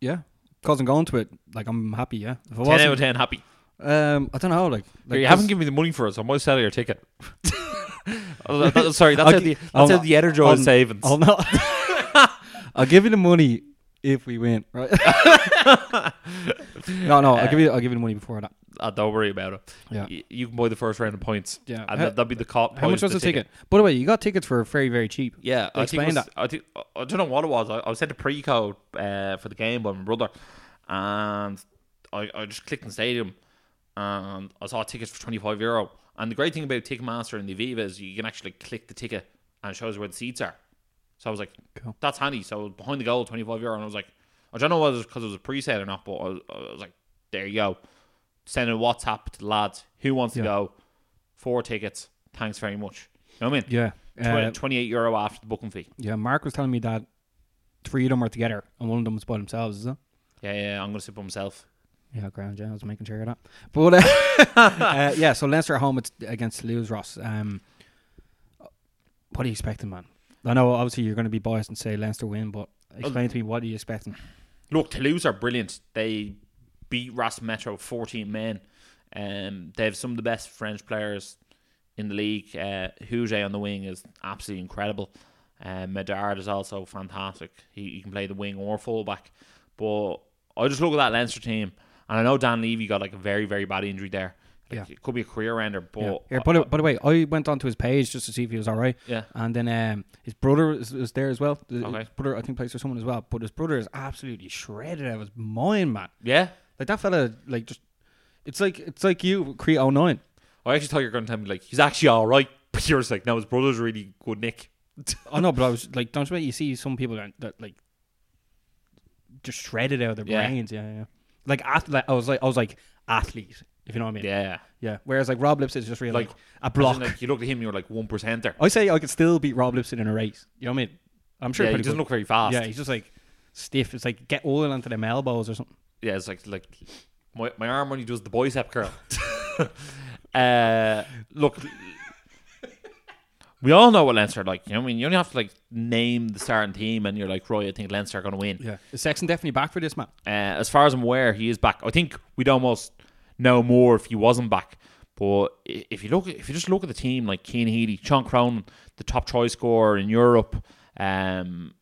yeah, because I'm going to it. Like I'm happy. Yeah, if I Ten out of ten happy. um, I don't know. Like, like you haven't given me the money for it, so I might sell your ticket. Oh, that- that- sorry, that's I'll how the, I'll that's how the editor I'll- savings. I'll not. I'll give you the money if we win. Right? no, no. I'll give you. I'll give you the money before that. Ah, don't worry about it. Yeah. Y- you can buy the first round of points. Yeah. and How- that, that'd be the co- How much was the ticket? By the way, you got tickets for very, very cheap. Yeah, I think, Explain it was, that. I think I don't know what it was. I, I was sent a pre-code uh, for the game by my brother, and I, I just clicked on Stadium, and I saw tickets for twenty five euro. And the great thing about Ticketmaster and the Aviva is you can actually click the ticket and it shows where the seats are. So I was like, Cool. that's handy. So behind the goal, twenty five euro, and I was like, I don't know whether it was because it was a pre-sale or not, but I was, I was like, there you go. Sending a WhatsApp to the lads who wants Yeah. to go, four tickets. Thanks very much. You know what I mean? Yeah. Uh, 28 euro after the booking fee. yeah. Mark was telling me that three of them are together and one of them was by themselves. Is it? Yeah, yeah, I'm going to sit by myself. Yeah, ground. Yeah, I was making sure of that. But uh, uh, yeah, so Leinster at home it's against Lewis Ross. Um, what are you expecting, man? I know obviously you're going to be biased and say Leinster win, but explain to me what are you expecting? Look, Toulouse are brilliant. They beat Ras Metro 14 men. Um, they have some of the best French players in the league. Uh, on the wing is absolutely incredible. Uh, Medard is also fantastic. He, he can play the wing or fullback. But I just look at that Leinster team, and I know Dan Leavy got like a very, very bad injury there. Like, Yeah. It could be a career ender, but Yeah. Here, by, the, by the way, I went onto his page just to see if he was all right, yeah. and then um, his brother is, is there as well. The- Okay. His brother, I think, plays for someone as well. But his brother is absolutely shredded out of his mind, man. Yeah. Like that fella, like just, it's like it's like you, Crete 09. I actually thought you were going to tell me, like, he's actually all right. But you're just like, no, his brother's really good, Nick. I know, but I was like, don't you you see some people that, that like just shredded out of their Yeah. brains, yeah, yeah. Like athlete, I was like, I was like athlete, if you know what I mean. Yeah. yeah. Whereas like Rob Lipsett is just really Like, like a block. In, Like, you look at him, and you're like one percenter. I say I could still beat Rob Lipsett in a race. You know what I mean? I'm sure yeah, he doesn't good. look very fast. Yeah, he's just like stiff. It's like get oil onto them elbows or something. yeah, it's like like my my arm when he does the bicep curl. uh, look, we all know what Leinster are like. You know, what I mean, you only have to like name the starting team, and you're like, Roy, I think Leinster are going to win. Yeah, is Sexton definitely back for this man? Uh, as far as I'm aware, he is back. I think we'd almost know more if he wasn't back. But if you look, if you just look at the team, like Cian Healy, Sean Cronin, the top try scorer in Europe, um,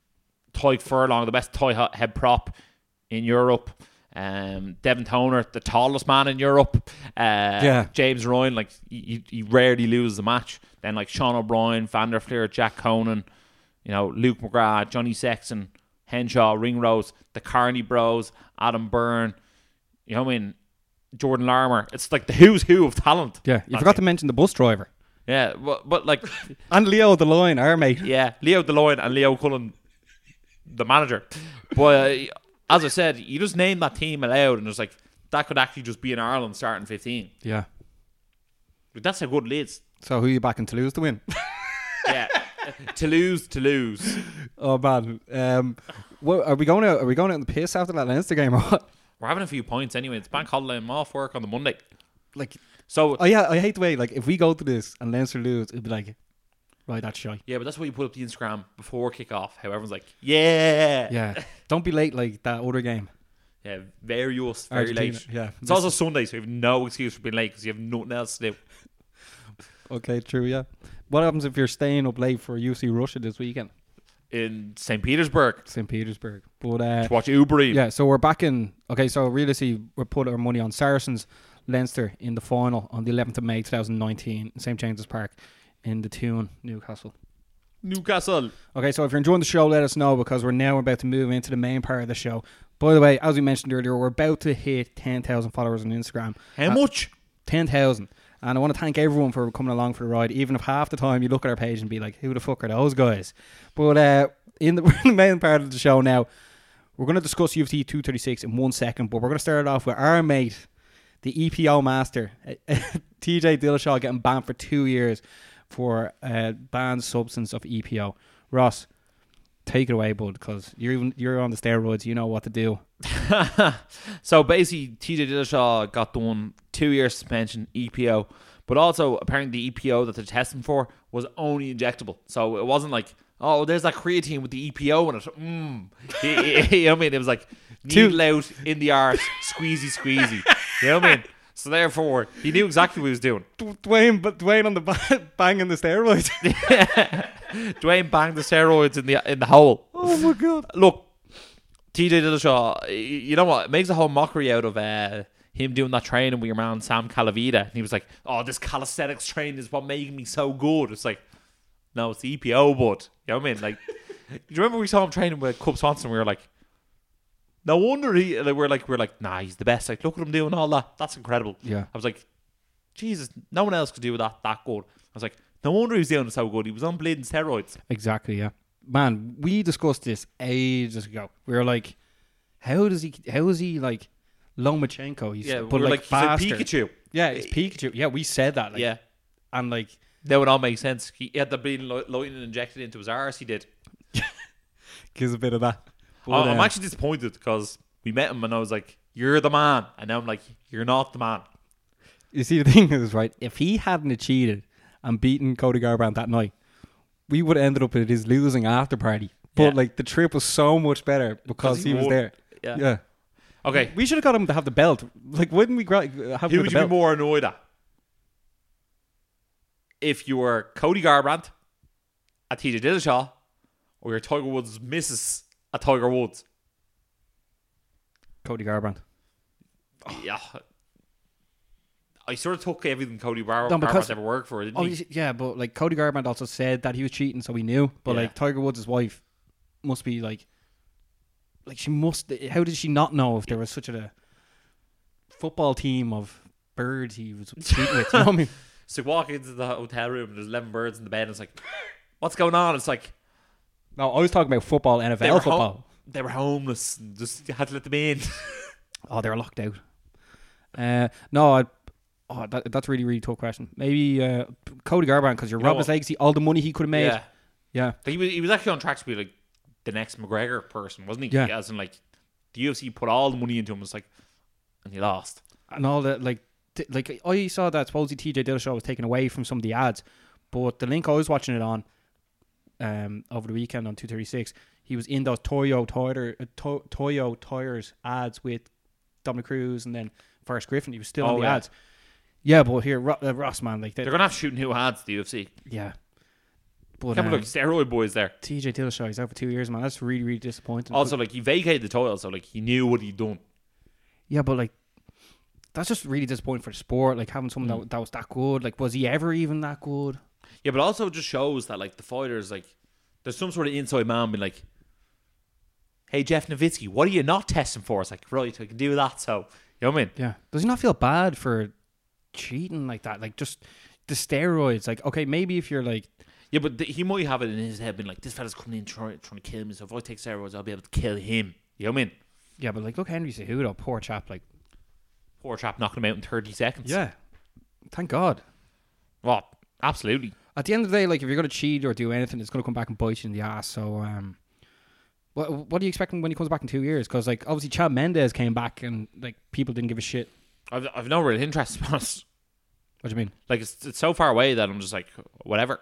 Tadhg Furlong, the best toy head prop in Europe, um, Devin Toner, the tallest man in Europe, uh, Yeah. James Ryan, like he, he rarely loses a match. Then like Sean O'Brien, Van der Flier, Jack Conan, you know, Luke McGrath, Johnny Sexton, Henshaw, Ringrose, the Kearney Bros, Adam Byrne, you know what I mean? Jordan Larmour. It's like the who's who of talent. Yeah, you forgot to mention the bus driver Yeah, but, but like, and Leo Deloyne, our mate. yeah, Leo Deloyne and Leo Cullen, the manager. But uh, as I said, you just name that team aloud, and it's like that could actually just be in Ireland starting 15. Yeah. Like, that's how good it is. So who are you backing to lose to win? Yeah, to lose, to lose. oh man, um, what, are we going out? Are we going out in the piss after that Leinster game or what? We're having a few points anyway. It's bank holiday. I'm off work on the Monday. Like, So oh yeah, I hate the way like if we go to this and Leinster lose, it'd be like, right, that's shy. yeah, but that's why you put up the Instagram before kickoff. How everyone's like, yeah, Yeah, don't be late like that other game. yeah, very us, very Argentina, late. Yeah, It's also Sunday, so you have no excuse for being late because you have nothing else to do. okay. True. Yeah. What happens if you're staying up late for UFC Russia this weekend? In St. Petersburg St. Petersburg. But uh, to watch Eats. yeah, so we're back in. Okay, so realistically, we put our money on Saracens, Leinster in the final on the 11th of May 2019 in St James's Park in the Tune, Newcastle. Newcastle. Okay, so if you're enjoying the show, let us know because we're now about to move into the main part of the show. By the way, as we mentioned earlier, we're about to hit 10,000 followers on Instagram. How Uh, much? 10,000. And I want to thank everyone for coming along for the ride, even if half the time you look at our page and be like, who the fuck are those guys? But uh, in, the, in the main part of the show now, We're going to discuss UFC 236 in one second, but we're going to start it off with our mate, the EPO master, TJ Dillashaw, getting banned for two years for uh, banned substance of EPO. Ross, take it away, bud, because you're even you're on the steroids. You know what to do. so basically, TJ Dillashaw got done two year suspension EPO, but also apparently the EPO that they're testing for was only injectable. So it wasn't like oh, there's that creatine with the EPO in it. Mm. you know what I mean? It was like needle out in the arse, squeezy, squeezy. You know what I mean? So therefore, he knew exactly what he was doing. Dwayne, but Dwayne on the banging the steroids. Dwayne banged the steroids in the in the hole. Oh my god! Look, TJ Dillashaw, you know what? It makes a whole mockery out of uh, him doing that training with your man Sam Calavitta. And he was like, oh, this calisthenics training is what made me so good. It's like, no, it's the EPO, bud. You know what I mean? Like, do you remember we saw him training with Cub Swanson? We were like, no wonder he. Like, we're like, we're like, nah, he's the best. Like, look at him doing all that. That's incredible. Yeah. I was like, Jesus, no one else could do that that good. I was like, no wonder he was doing so good. He was on bleeding steroids. Exactly. Yeah. Man, we discussed this ages ago. We were like, how does he? How is he like Lomachenko? He's Yeah, but we like, like, faster. he's Pikachu. Yeah, it's Pikachu. Yeah, we said that. Like, yeah. and like That would all make sense. He had the bleeding li- lightning injected into his arse. He did. gives a bit of that. But, I- I'm uh, actually disappointed because we met him and I was like, "You're the man," and now I'm like, "You're not the man." You see, the thing is, right? If he hadn't cheated and beaten Cody Garbrandt that night, we would have ended up at his losing after party. But Yeah. like the trip was so much better because he he, was won. there. Yeah. Yeah. Okay. We should have got him to have the belt. Like, wouldn't we gra- have Who him would with you the be belt? more annoyed at? If you were Cody Garbrandt at TJ Dillashaw, or you're Tiger Woods' missus at Tiger Woods? Cody Garbrandt. Yeah. I sort of took everything Cody Bar- No, because- Garbrandt ever worked for, didn't Oh, he? yeah, but like Cody Garbrandt also said that he was cheating, so we knew. But Yeah. like Tiger Woods' wife must be like, like she must. How did she not know if there was such a football team of birds he was cheating with? You know what I mean? So you walk into the hotel room and there's 11 birds in the bed and it's like, what's going on? It's like, No, I was talking about football, NFL they football. home, they were homeless and just had to let them in. Oh, they were locked out. Uh, no, I, oh, that, that's a really really tough question. Maybe uh, Cody Garbrandt because you're You robbing his legacy, all the money he could have made. yeah. yeah. He was, he was actually on track to be like the next McGregor person, wasn't he? Yeah. As in, like, the UFC put all the money into him. It's like, and he lost. and all that like t- like I saw that supposedly TJ Dillashaw was taken away from some of the ads, but the link I was watching it on um over the weekend on two thirty six, he was in those Toyo Tire uh, to- Toyo tires ads with Dominick Cruz and then Forrest Griffin. He was still Oh, on the yeah. ads. Yeah, but here Ro- uh, Ross man, like They're going to have to shoot new ads, the UFC. yeah. But Can't um, steroid boys there. TJ Dillashaw, he's out for two years, man. That's really really disappointing. Also, like, he vacated the title, so, like, he knew what he'd done. Yeah, but like that's just really disappointing for the sport. Like having someone Mm. that, that was that good. Like was he ever even that good? Yeah, but also it just shows that, like, the fighters, like, there's some sort of inside man being like, hey, Jeff Novitzky, what are you not testing for? It's like, right, I can do that, so, you know what I mean? Yeah. Does he not feel bad for cheating like that? Like just the steroids. Like okay, maybe if you're like Yeah, but th- he might have it in his head, being like, this fella's coming in trying, trying to kill me, so if I take steroids, I'll be able to kill him. You know what I mean? yeah, but like look Henry Cejudo, poor chap. Like Poor chap knocking him out in 30 seconds. yeah, thank God. Well, absolutely. At the end of the day, like if you're gonna cheat or do anything, it's gonna come back and bite you in the ass. So um. What, what are you expecting when he comes back in two years? Because like obviously Chad Mendes came back and like people didn't give a shit. I've, I've no real interest, to be honest. What do you mean? Like, it's, it's so far away that I'm just like, whatever.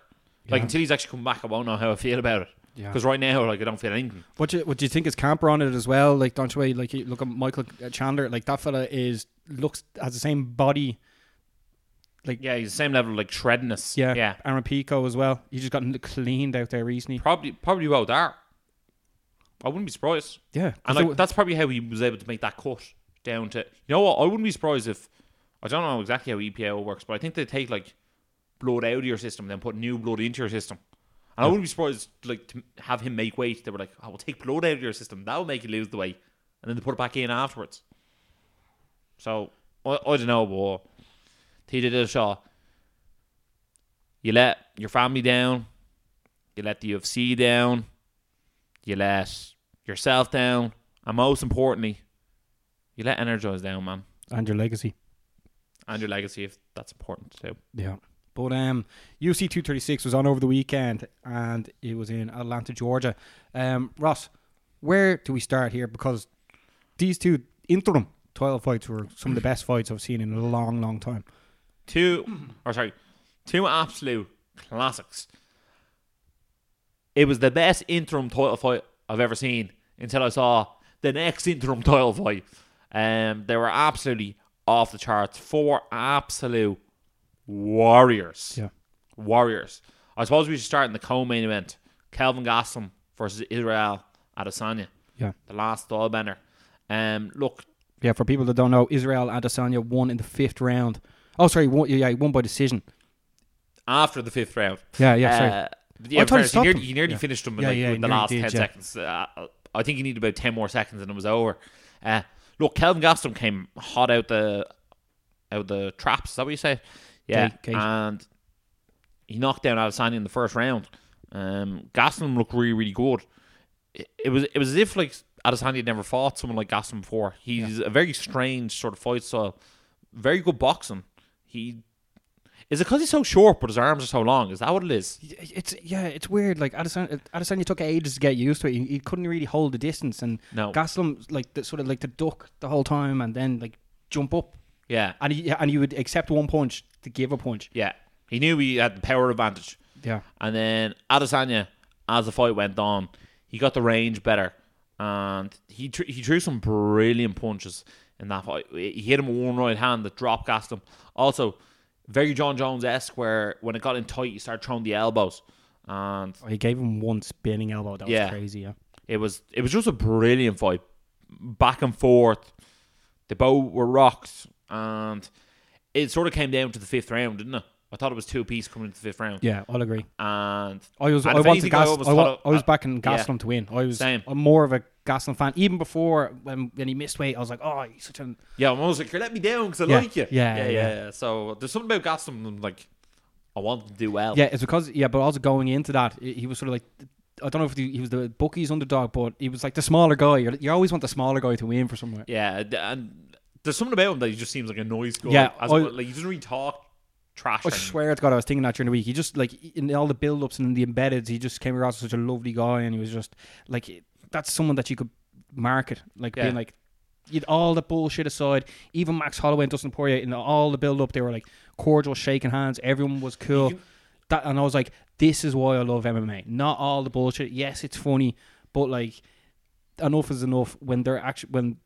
Like, until he's actually come back, I won't know how I feel about it. Yeah. Because right now, like, I don't feel anything. What do you, what do you think is camper on it as well? Like, don't you eh, like you look at Michael Chandler? Like that fella is looks has the same body. Like yeah, he's the same level of, like, shreddiness. Yeah, Yeah. Aaron Pico as well. He just got cleaned out there recently. Probably, probably both are. I wouldn't be surprised. Yeah, And like were- that's probably how he was able to make that cut down to. You know what? I wouldn't be surprised if I don't know exactly how EPO works, but I think they take like blood out of your system and then put new blood into your system. And I wouldn't be surprised like to have him make weight. They were like, oh, "I will take blood out of your system. That will make you lose the weight," and then they put it back in afterwards. So I, I don't know, but TJ Dillashaw, you let your family down, you let the UFC down, you let yourself down, and most importantly, you let energize down, man, And your legacy. and your legacy if that's important too. Yeah. But um, UFC 236 was on over the weekend and it was in Atlanta, Georgia. Um, Ross, where do we start here? Because these two interim title fights were some of the best fights I've seen in a long, long time. Two, or sorry, two absolute classics. It was the best interim title fight I've ever seen until I saw the next interim title fight. Um, they were absolutely off the charts. Four absolute warriors. Yeah. Warriors. I suppose we should start in the co-main event. Kelvin Gastelum versus Israel Adesanya. Yeah. The last style bender. Um, look, Yeah, for people that don't know, Israel Adesanya won in the fifth round. Oh, sorry, won, yeah, he won by decision. after the fifth round. Yeah, yeah, sorry. Uh, yeah, I fairness, he, nearly, he nearly Yeah. finished him in, Yeah, like, yeah, with the last did, 10 yeah. seconds. Uh, I think he needed about 10 more seconds and it was over. Uh, look, Kelvin Gastelum came hot out the out the traps. Is that what you say? Yeah. And he knocked down Adesanya in the first round. Um, Gastelum looked really, really good. It, it was it was as if like Adesanya had never fought someone like Gastelum before. He's a very strange sort of fight style. Very good boxing. He is it because he's so short but his arms are so long? Is that what it is? It's yeah, it's weird. Like Adesanya, uh, Adesanya took ages to get used to it. He, he couldn't really hold the distance, and No. Gastelum like the, sort of like to duck the whole time, and then like jump up, Yeah, and he and he would accept one punch to give a punch. yeah. He knew he had the power advantage. Yeah, And then Adesanya, as the fight went on, he got the range better, and he tr- he threw some brilliant punches in that fight. He hit him with one right hand that dropped Gastelum. Also, very Jon Jones esque, where when it got in tight, he started throwing the elbows, and oh, he gave him one spinning elbow. That was Yeah. crazy. Yeah, it was it was just a brilliant fight, back and forth. They both were rocks, and it sort of came down to the fifth round, didn't it? I thought it was two piece coming into the fifth round, yeah, I'll agree. and I was And I wanted anything, I Gas, I, always wa- I was backing yeah. To win. I was Same. I'm more of a Gastelum fan. Even before when when he missed weight, I was like, oh, he's such an Yeah, I'm almost like, you let me down because I Yeah, like you. yeah, yeah, yeah. yeah, yeah. So there's something about Gaston, I'm like, I want to do well. Yeah, it's because yeah, but also going into that, he was sort of like I don't know if he, he was the bookies underdog, but he was like the smaller guy. You're, you always want the smaller guy to win for somewhere. Yeah, and there's something about him that he just seems like a noise guy. Yeah, as I- well. like he doesn't really talk trash. I swear to God, I was thinking that during the week. He just like in all the build-ups and the embeddeds, he just came across as such a lovely guy, and he was just like that's someone that you could market, like Yeah. being like. You'd all the bullshit aside, even Max Holloway and Dustin Poirier in all the build up, they were like cordial, shaking hands. Everyone was cool. can- that, and I was like, this is why I love MMA. Not all the bullshit. Yes, it's funny, but like enough is enough when they're actually when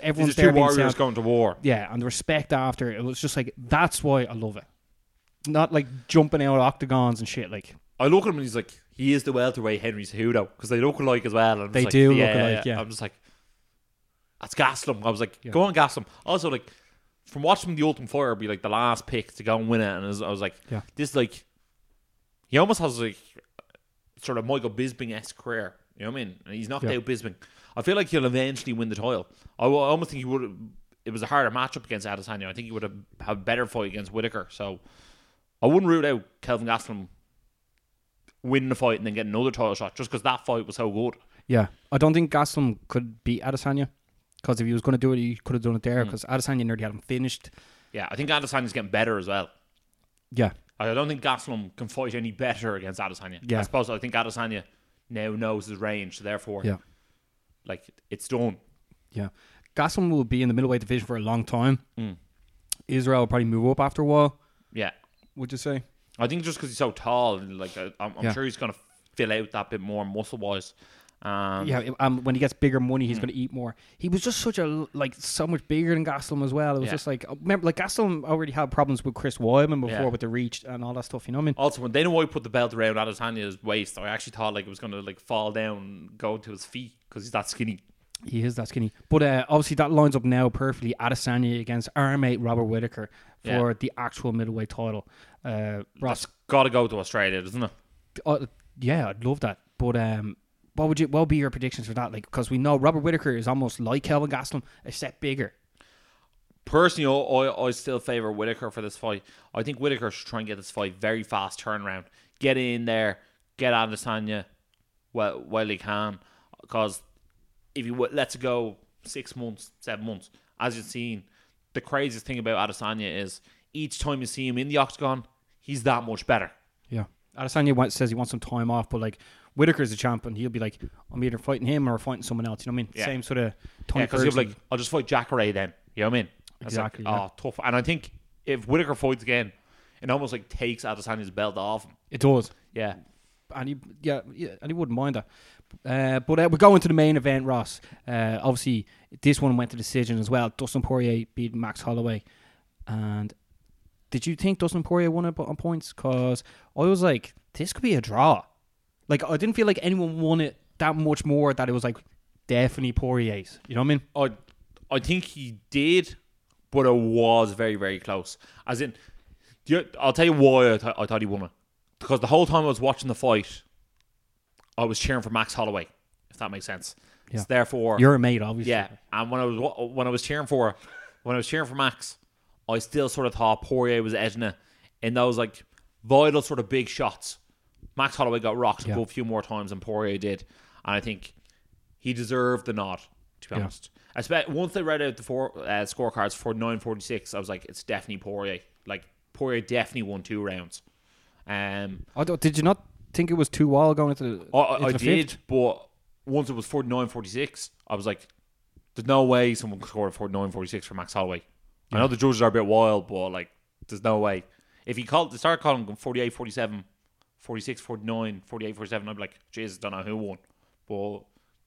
everyone's are two warriors sound- going to war. yeah, and the respect after it was just like that's why I love it. Not like jumping out octagons and shit. Like I look at him and he's like, he is the welterweight Henry Cejudo because they look alike as well. And They just do like, look alike, yeah. I'm just like, that's Gaslam. I was like, Yeah. go on, Gaslam. Also, like, from watching the Ultimate Fighter be like the last pick to go and win it, and I was, I was like, Yeah. this like, he almost has like sort of Michael Bisping esque career. You know what I mean? And he's knocked Yeah. out Bisping. I feel like he'll eventually win the title. I almost think he would. It was a harder matchup against Adesanya. I think he would have had a better fight against Whittaker. So I wouldn't rule out Kelvin Gastelum winning the fight and then get another title shot just because that fight was so good. yeah, I don't think Gaslam could beat Adesanya because if he was going to do it, he could have done it there. Because Adesanya nearly had him finished. Yeah, I think Adesanya's getting better as well. Yeah, I don't think Gaslam can fight any better against Adesanya. Yeah. I suppose I think Adesanya now knows his range, so therefore, yeah, like it's done. yeah. Gaslam will be in the middleweight division for a long time. Mm. Israel will probably move up after a while. Yeah, Would you say? I think just because he's so tall, like I- I'm, I'm Yeah. sure he's gonna fill out that bit more muscle wise. Um, yeah, um, when he gets bigger money, he's going to eat more. He was just such a like so much bigger than Gastelum as well. It was Yeah. just like remember, like Gastelum already had problems with Chris Weidman before Yeah. with the reach and all that stuff. You know what I mean? Also, when Dana White put the belt around Adesanya's waist, I actually thought like it was gonna like fall down, go to his feet because he's that skinny. He is that skinny. But uh, obviously that lines up now perfectly. Adesanya against our mate Robert Whittaker for Yeah. the actual middleweight title. Uh, Ross, That's got to go to Australia, doesn't it? uh, yeah, I'd love that. But um, what would you? What would be your predictions for that? Like, because we know Robert Whittaker is almost like Kelvin Gastelum, except bigger. Personally, I, I, still favour Whittaker for this fight. I think Whittaker should try and get this fight very fast turnaround. Get in there, get Adesanya while, while he can. Because if you let's go six months, seven months, as you've seen, the craziest thing about Adesanya is each time you see him in the octagon, he's that much better. Yeah. Adesanya wants, says he wants some time off, but like Whittaker's a champion. He'll be like, I'm either fighting him or fighting someone else. You know what I mean? Yeah. Same sort of Yeah, Tony because he'll be like, I'll just fight Jacare then. You know what I mean? It's Exactly, Like, yeah. Oh, tough. And I think if Whittaker fights again, it almost like takes Adesanya's belt off him. it does. Yeah. and he yeah, yeah and he wouldn't mind that. Uh, but uh, we're going to the main event, Ross. Uh, obviously, this one went to decision as well. Dustin Poirier beat Max Holloway, and did you think Dustin Poirier won it on points? Because I was like, this could be a draw. Like I didn't feel like anyone won it that much more. That it was like definitely Poirier's. You know what I mean? I I think he did, but it was very very close. As in, I'll tell you why I, th- I thought he won it. Because the whole time I was watching the fight, I was cheering for Max Holloway. If that makes sense. Yeah. So therefore, You're a mate, obviously. yeah. And when I was when I was cheering for when I was cheering for Max, I still sort of thought Poirier was edging it in those like vital sort of big shots. Max Holloway got rocked Yeah. a few more times than Poirier did, and I think he deserved the nod. To be Yeah. honest, I spent once they read out the four uh, scorecards for nine forty six. I was like, it's definitely Poirier. Like Poirier definitely won two rounds. Um, I don't- did you not think it was too wild going into the? I, I, I into did, fifth? but once it was 49 46, I was like, there's no way someone could score a 49 46 for Max Holloway. I know the judges are a bit wild, but like, there's no way. If he called, they started calling him 48 47, 46 49, 48 47, I'd be like, Jesus, don't know who won. But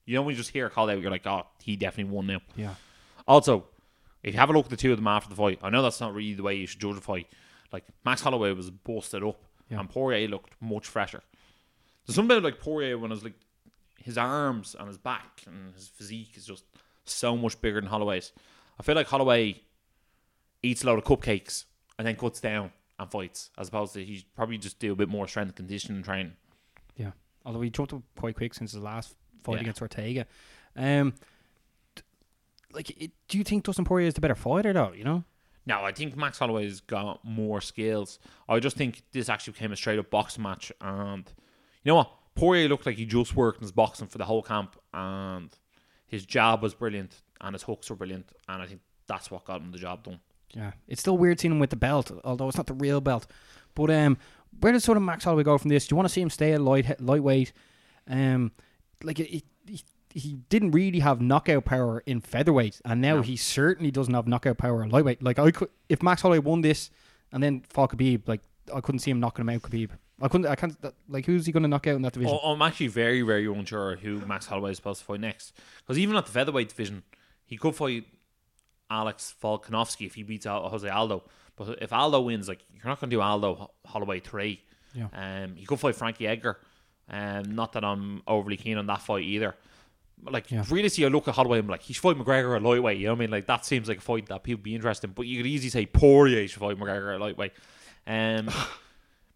you know, when you just hear a call out, you're like, oh, he definitely won now. Yeah. Also, if you have a look at the two of them after the fight, I know that's not really the way you should judge a fight. Like Max Holloway was busted up, Yeah. and Poirier looked much fresher. There's something about like Poirier when I was like his arms and his back and his physique is just so much bigger than Holloway's. I feel like Holloway eats a lot of cupcakes and then cuts down and fights, as opposed to he probably just do a bit more strength and conditioning training. Yeah. Although he jumped up quite quick since his last fight Yeah. against Ortega. Um, like, it, do you think Dustin Poirier is the better fighter, though? You know? No, I think Max Holloway's got more skills. I just think this actually became a straight up boxing match, and you know what? Poirier looked like he just worked in his boxing for the whole camp, and his jab was brilliant, and his hooks were brilliant, and I think that's what got him the job done. Yeah. It's still weird seeing him with the belt, although it's not the real belt. But um, where does sort of Max Holloway go from this? Do you want to see him stay at light lightweight? Um, like it, he, he didn't really have knockout power in featherweight, and now No. he certainly doesn't have knockout power at lightweight. Like I could, if Max Holloway won this and then fought Khabib, like I couldn't see him knocking him out. Khabib, I couldn't. I can't. Like who's he going to knock out in that division? Oh, I'm actually very, very unsure who Max Holloway is supposed to fight next, because even at the featherweight division, he could fight Alex Volkanovski if he beats Al- Jose Aldo. But if Aldo wins, like you're not going to do Aldo Holloway three. Yeah. Um, he could fight Frankie Edgar. Um, not that I'm overly keen on that fight either. But, Like Yeah. really, see, a look at Holloway. I'm like, he's should fight McGregor at lightweight. You know what I mean? Like that seems like a fight that people be interested in. But you could easily say Poirier should fight McGregor at lightweight. Um,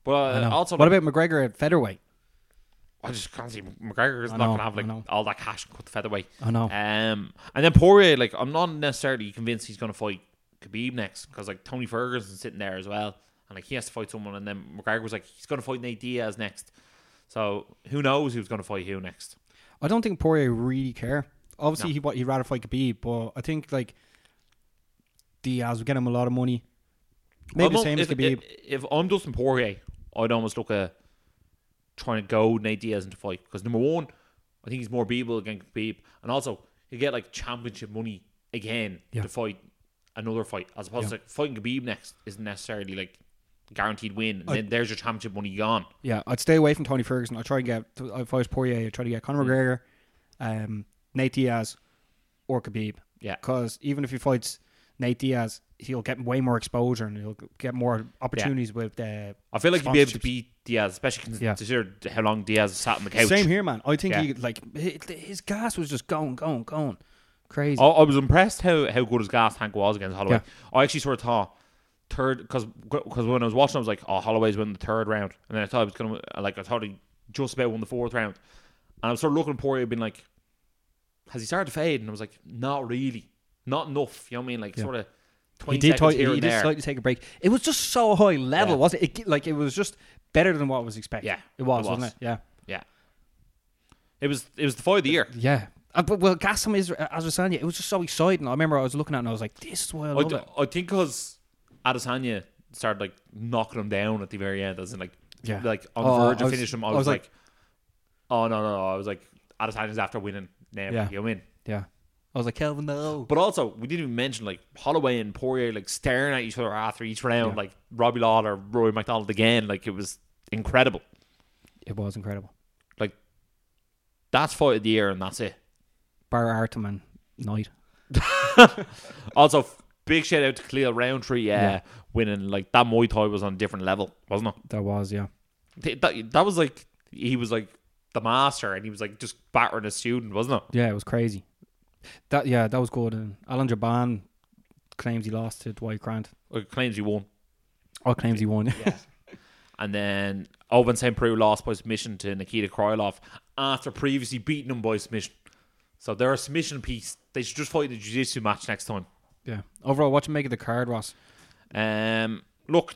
but uh, also, what about McGregor at featherweight? I just can't see McGregor is not going to have like all that cash and cut the featherweight. I know. Um, and then Poirier, like I'm not necessarily convinced he's going to fight Khabib next because like Tony Ferguson's sitting there as well, and like he has to fight someone. And then McGregor was like he's going to fight Nate Diaz next. So who knows who's going to fight who next? I don't think Poirier really care. Obviously, No. he what he'd rather fight Khabib, but I think like Diaz would get him a lot of money. Maybe the same as Khabib. If, if I'm Dustin Poirier, I'd almost look at trying to go Nate Diaz into fight because number one, I think he's more beatable against Khabib, and also you get like championship money again Yeah. to fight another fight as opposed Yeah. to like, fighting Khabib next isn't necessarily like guaranteed win. And I- then there's your championship money gone. Yeah, I'd stay away from Tony Ferguson. I'd try and get if I was Poirier, I'd try to get Conor McGregor, um, Nate Diaz, or Khabib. Yeah. Because even if he fights Nate Diaz, he'll get way more exposure and he'll get more opportunities with. Uh, I feel like he'd be able to beat Diaz, especially Yeah. consider how long Diaz sat on the couch. Same here, man. I think Yeah. he like his gas was just going, going, going, crazy. I, I was impressed how, how good his gas tank was against Holloway. Yeah. I actually sort of thought third because because when I was watching, I was like, oh, Holloway's winning the third round, and then I thought he was gonna like I thought he just about won the fourth round, and I was sort of looking at Poirier, being like, has he started to fade? And I was like, not really, not enough. You know what I mean? Like Yeah. sort of. He did, seconds t- here he did slightly take a break. It was just so high level, Yeah. wasn't it? it? Like it was just better than what was expected. Yeah, it was, it was. not it? Yeah, Yeah, it was it was the fight of the year. yeah. Uh, but well, Gaslam is as I was saying, it was just so exciting. I remember I was looking at it and I was like, "This is why I I, love d- it." I think because Adesanya started like knocking him down at the very end, as in like Yeah. like on Oh, the verge I of finishing him. I I was, was like, like- oh no no no! I was like Adesanya's after winning. Now Yeah. you win. Yeah, I was like, "Kelvin, no." But also, we didn't even mention like Holloway and Poirier like staring at each other after each round, Yeah. like Robbie Lawler, Rory MacDonald again. Like it was incredible. It was incredible. Like that's fight of the year, and that's it. Bar Artem and Knight. Also, f- big shout out to Khalil Rountree, uh, Yeah. winning. Like that Muay Thai was on a different level, wasn't it? That was yeah. Th- That, that was like he was like the master, and he was like just battering a student, wasn't it? Yeah, it was crazy. That yeah, that was good. And Alan Jouban claims he lost to Dwight Grant. Like, claims he won, Or claims he won. and then Owen St. Preux lost by submission to Nikita Krylov after previously beating him by submission. So they're a submission piece. They should just fight a jiu-jitsu match next time. yeah. Overall, what you make of the card, Ross? Um, look,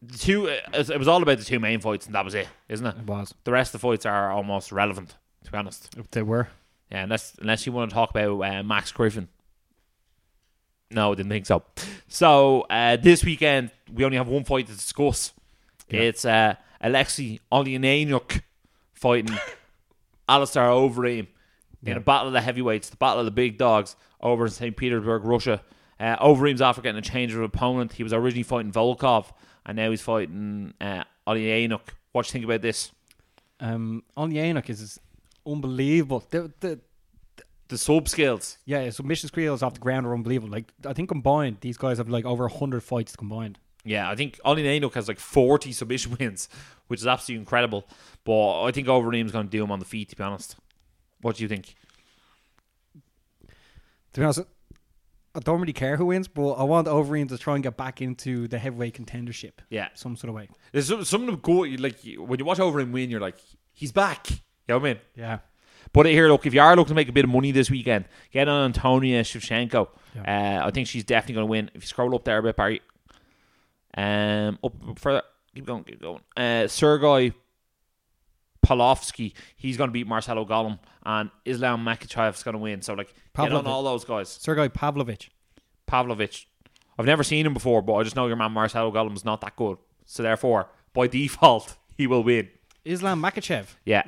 the two. It was all about the two main fights, and that was it, isn't it? It was. The rest of the fights are almost irrelevant, to be honest. They were. Yeah, unless unless you want to talk about uh, Max Griffin. No, I didn't think so. So uh, this weekend we only have one fight to discuss. Yeah. It's uh, Alexei Olenyanuk fighting Alistair Overeem in a battle of the heavyweights, the battle of the big dogs over in St. Petersburg, Russia. Uh, Overeem's after getting a change of opponent. He was originally fighting Volkov, and now he's fighting uh. What do you think about this? Um, on is unbelievable. The, the The sub skills. yeah, submission skills off the ground are unbelievable. Like I think combined, these guys have like over hundred fights combined. Yeah, I think Ollie Nanuk has like 40 submission wins, which is absolutely incredible. But I think Overeem's going to do him on the feet, to be honest. What do you think? To be honest, I don't really care who wins, but I want Overeem to try and get back into the heavyweight contendership Yeah. some sort of way. There's some, some of them go, like, when you watch Overeem win, you're like, he's back. You know what I mean? Yeah, But here, look, if you are looking to make a bit of money this weekend, get on Antonia Shevchenko. Uh, I think she's definitely going to win. If you scroll up there a bit, Barry. Um, up further. Keep going, keep going. Uh, Sergei Polovsky, he's going to beat Marcelo Gollum. And Islam Makhachev's going to win. So, like, get on all those guys. Sergei Pavlovich. Pavlovich. I've never seen him before, but I just know your man Marcelo Gollum's not that good. So, therefore, by default, he will win. Islam Makhachev. Yeah.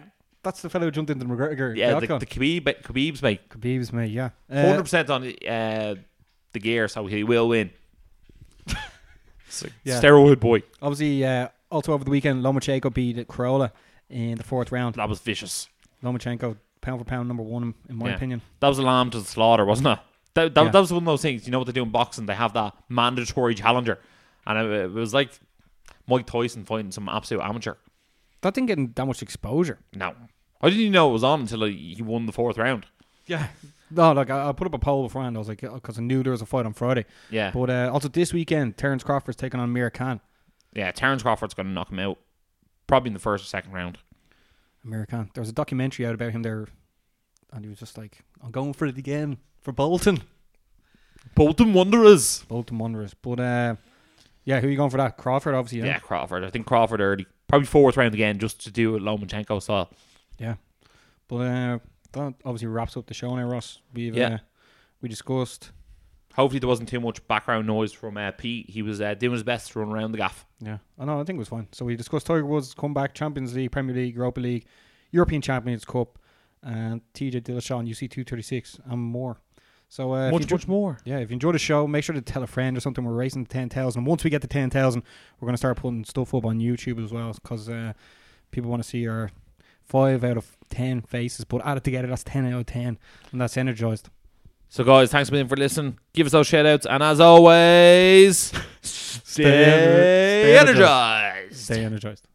That's the fellow who jumped into the McGregor. Yeah, the, the Khabib, Khabib's mate. Khabib's mate. Yeah, Hundred uh, percent on uh, the gear, so he will win. Yeah. Steroid boy, obviously, uh, also over the weekend, Lomachenko beat Crolla in the fourth round. that was vicious. Lomachenko, pound for pound, number one in my Yeah. opinion. That was a lamb to the slaughter, wasn't it? That, that, Yeah. that was one of those things. You know what they do in boxing? They have that mandatory challenger, and it, it was like Mike Tyson fighting some absolute amateur. That didn't get that much exposure. No, I didn't even know it was on until he he won the fourth round. Yeah. No, like I, I put up a poll beforehand. I was like, because I knew there was a fight on Friday. Yeah, But uh, also this weekend, Terence Crawford's taking on Amir Khan. yeah. Terence Crawford's going to knock him out, probably in the first or second round. Amir Khan. There was a documentary out about him there, and he was just like, "I'm going for it again for Bolton." Bolton Wanderers. Bolton Wanderers. But uh, yeah, who are you going for that? Crawford, obviously. Yeah. Yeah. Crawford. I think Crawford early, probably fourth round again, just to do it Lomachenko style. Yeah, but uh, that obviously wraps up the show now, Ross. We've Yeah. uh, we discussed. Hopefully, there wasn't too much background noise from uh, Pete. He was uh, doing his best to run around the gaff. Yeah, I know. I think it was fine. So we discussed Tiger Woods comeback, Champions League, Premier League, Europa League, European Champions Cup, and TJ Dillashaw, and UFC two thirty six, and more. So uh, much, much more. Yeah, if you enjoy the show, make sure to tell a friend or something. We're racing to 10,000. Once we get to 10,000, we're going to start putting stuff up on YouTube as well because uh, people want to see our 5 out of 10 faces. But add it together, that's 10 out of 10. And that's energized. So, guys, thanks a million for listening. Give us those shout outs. And as always, stay, stay energized. energized. Stay energized.